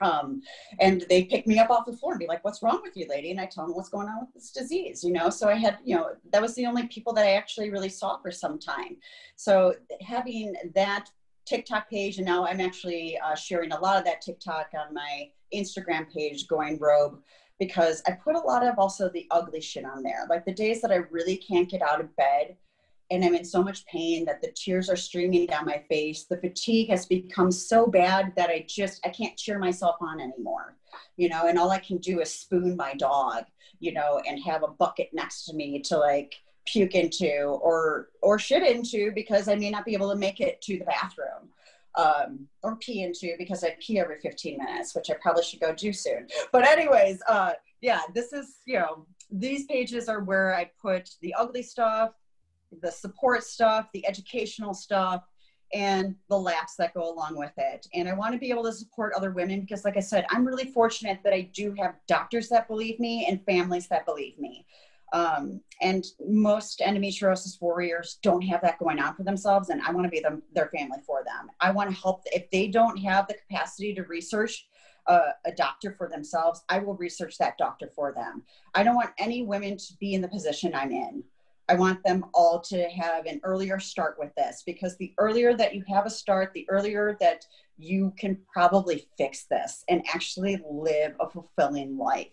Um, and they pick me up off the floor and be like, what's wrong with you, lady? And I tell them what's going on with this disease, you know? So I had, you know, that was the only people that I actually really saw for some time. So having that TikTok page, and now I'm actually uh, sharing a lot of that TikTok on my Instagram page, Going Robe, because I put a lot of also the ugly shit on there. Like the days that I really can't get out of bed and I'm in so much pain that the tears are streaming down my face. The fatigue has become so bad that I just I can't cheer myself on anymore. You know, and all I can do is spoon my dog, you know, and have a bucket next to me to like puke into or or shit into because I may not be able to make it to the bathroom. Um, or pee into because I pee every 15 minutes, which I probably should go do soon. But anyways, uh, yeah, this is you know these pages are where I put the ugly stuff, the support stuff, the educational stuff, and the laughs that go along with it. And I want to be able to support other women because, like I said, I'm really fortunate that I do have doctors that believe me and families that believe me. Um, and most endometriosis warriors don't have that going on for themselves, and I want to be them, their family for them. I want to help if they don't have the capacity to research a, a, doctor for themselves, I will research that doctor for them. I don't want any women to be in the position I'm in. I want them all to have an earlier start with this because the earlier that you have a start, the earlier that you can probably fix this and actually live a fulfilling life.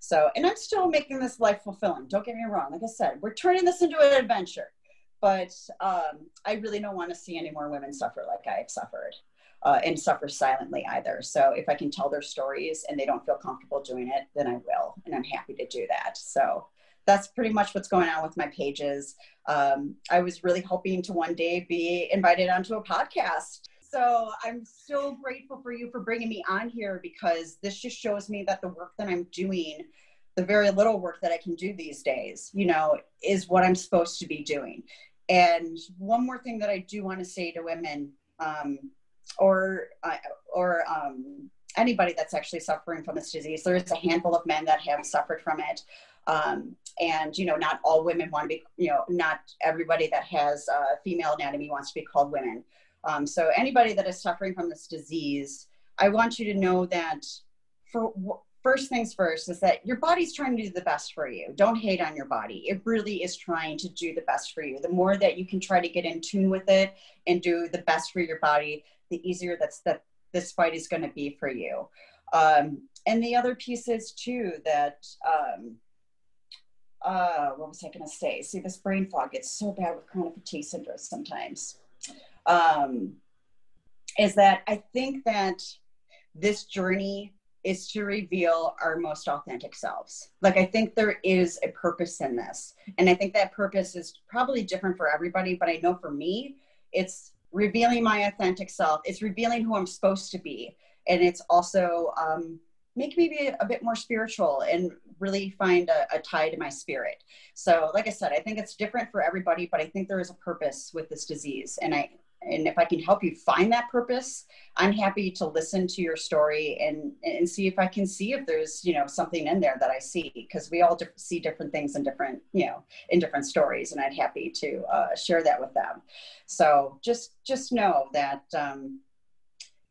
So, and I'm still making this life fulfilling. Don't get me wrong. Like I said, we're turning this into an adventure, but um, I really don't want to see any more women suffer like I've suffered. Uh, and suffer silently either. So if I can tell their stories and they don't feel comfortable doing it, then I will, and I'm happy to do that. So that's pretty much what's going on with my pages. Um, I was really hoping to one day be invited onto a podcast. So I'm so grateful for you for bringing me on here because this just shows me that the work that I'm doing, the very little work that I can do these days, you know, is what I'm supposed to be doing. And one more thing that I do want to say to women, um, or uh, or um, anybody that's actually suffering from this disease, there is a handful of men that have suffered from it. Um, and you know not all women want to be you know not everybody that has uh, female anatomy wants to be called women. Um, so anybody that is suffering from this disease i want you to know that for first things first is that your body's trying to do the best for you. Don't hate on your body. It really is trying to do the best for you. The more that you can try to get in tune with it and do the best for your body the easier that's that this fight is going to be for you. Um, and the other piece is too that um, uh, what was I going to say? See, this brain fog gets so bad with chronic fatigue syndrome sometimes. Um, is that I think that this journey is to reveal our most authentic selves. Like, I think there is a purpose in this. And I think that purpose is probably different for everybody, but I know for me, it's revealing my authentic self, it's revealing who I'm supposed to be. And it's also um, make me be a bit more spiritual and really find a, a, tie to my spirit. So, like I said, I think it's different for everybody, but I think there is a purpose with this disease. And I, and if I can help you find that purpose, I'm happy to listen to your story and and see if I can see if there's you know something in there that I see because we all see different things in different you know in different stories, and I'd happy to uh, share that with them. So just just know that um,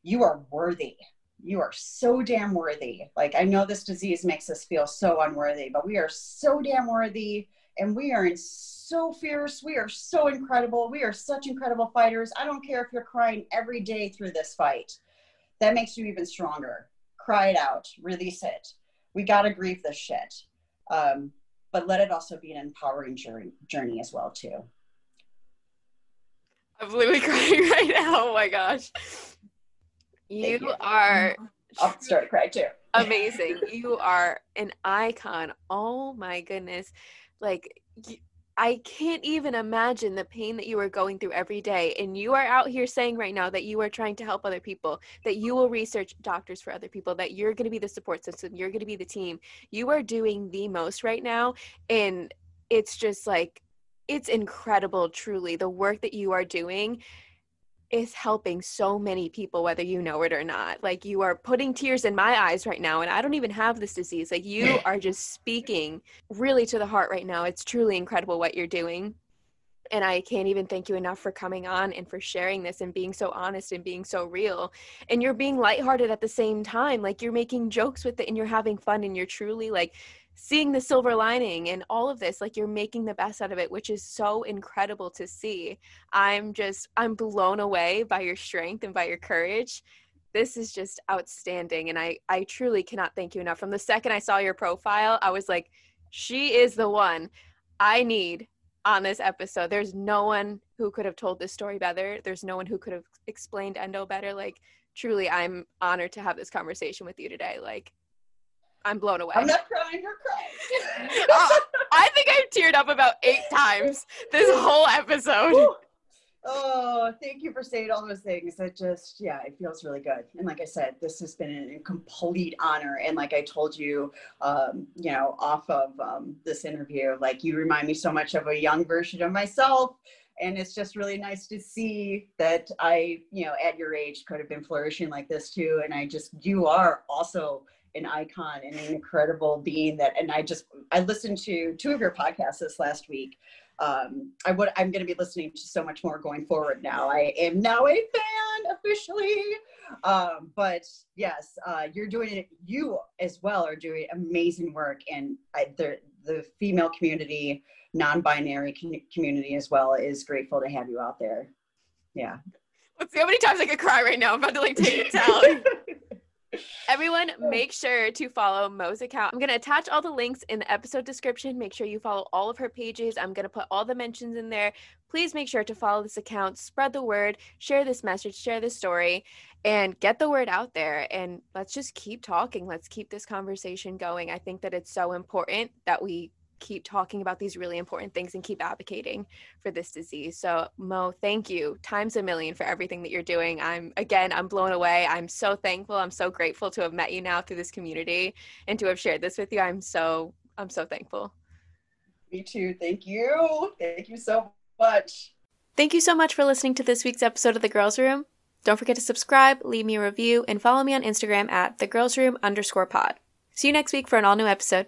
you are worthy you are so damn worthy. Like, I know this disease makes us feel so unworthy, but we are so damn worthy and we are in so fierce. We are so incredible. We are such incredible fighters. I don't care if you're crying every day through this fight. That makes you even stronger. Cry it out, release it. We got to grieve this shit. Um, but let it also be an empowering journey, journey as well too. I'm literally crying right now. Oh my gosh. You, you. are mm-hmm. I'll start to cry too. amazing. You are an icon. Oh my goodness. Like I can't even imagine the pain that you are going through every day. And you are out here saying right now that you are trying to help other people, that you will research doctors for other people, that you're going to be the support system, you're going to be the team. You are doing the most right now. And it's just like, it's incredible, truly, the work that you are doing is helping so many people whether you know it or not like you are putting tears in my eyes right now and i don't even have this disease like you are just speaking really to the heart right now it's truly incredible what you're doing and I can't even thank you enough for coming on and for sharing this and being so honest and being so real. And you're being lighthearted at the same time. Like you're making jokes with it and you're having fun and you're truly like seeing the silver lining and all of this like you're making the best out of it which is so incredible to see. I'm just i'm blown away by your strength and by your courage. This is just outstanding and i i truly cannot thank you enough. From the second i saw your profile i was like she is the one i need on this episode. There's no one who could have told this story better. There's no one who could have explained endo better. Like truly i'm honored to have this conversation with you today. Like I'm blown away. I'm not crying, you're crying. uh, I think I've teared up about eight times this whole episode. Oh, thank you for saying all those things. It just, yeah, it feels really good. And like I said, this has been a complete honor. And like I told you, um, you know, off of um, this interview, like you remind me so much of a young version of myself. And it's just really nice to see that I, you know, at your age could have been flourishing like this too. And I just, you are also an icon and an incredible being that and i just i listened to two of your podcasts this last week um, I would, I'm going to be listening to so much more going forward now. I am now a fan officially. Um, but yes, uh, you're doing it. You as well are doing amazing work, and I, the the female community, non-binary community as well is grateful to have you out there. Yeah. Let's see how many times I could cry right now. I'm about to like take it down. Everyone, make sure to follow Mo's account. I'm going to attach all the links in the episode description. Make sure you follow all of her pages. I'm going to put all the mentions in there. Please make sure to follow this account, spread the word, share this message, share this story, and get the word out there. And let's just keep talking. Let's keep this conversation going. I think that it's so important that we keep talking about these really important things and keep advocating for this disease. So, Mo, thank you times a million for everything that you're doing. I'm again, I'm blown away. I'm so thankful. I'm so grateful to have met you now through this community and to have shared this with you. I'm so I'm so thankful. Me too. Thank you. Thank you so much. Thank you so much for listening to this week's episode of The Girls Room. Don't forget to subscribe, leave me a review, and follow me on Instagram at the girls room underscore pod. See you next week for an all new episode.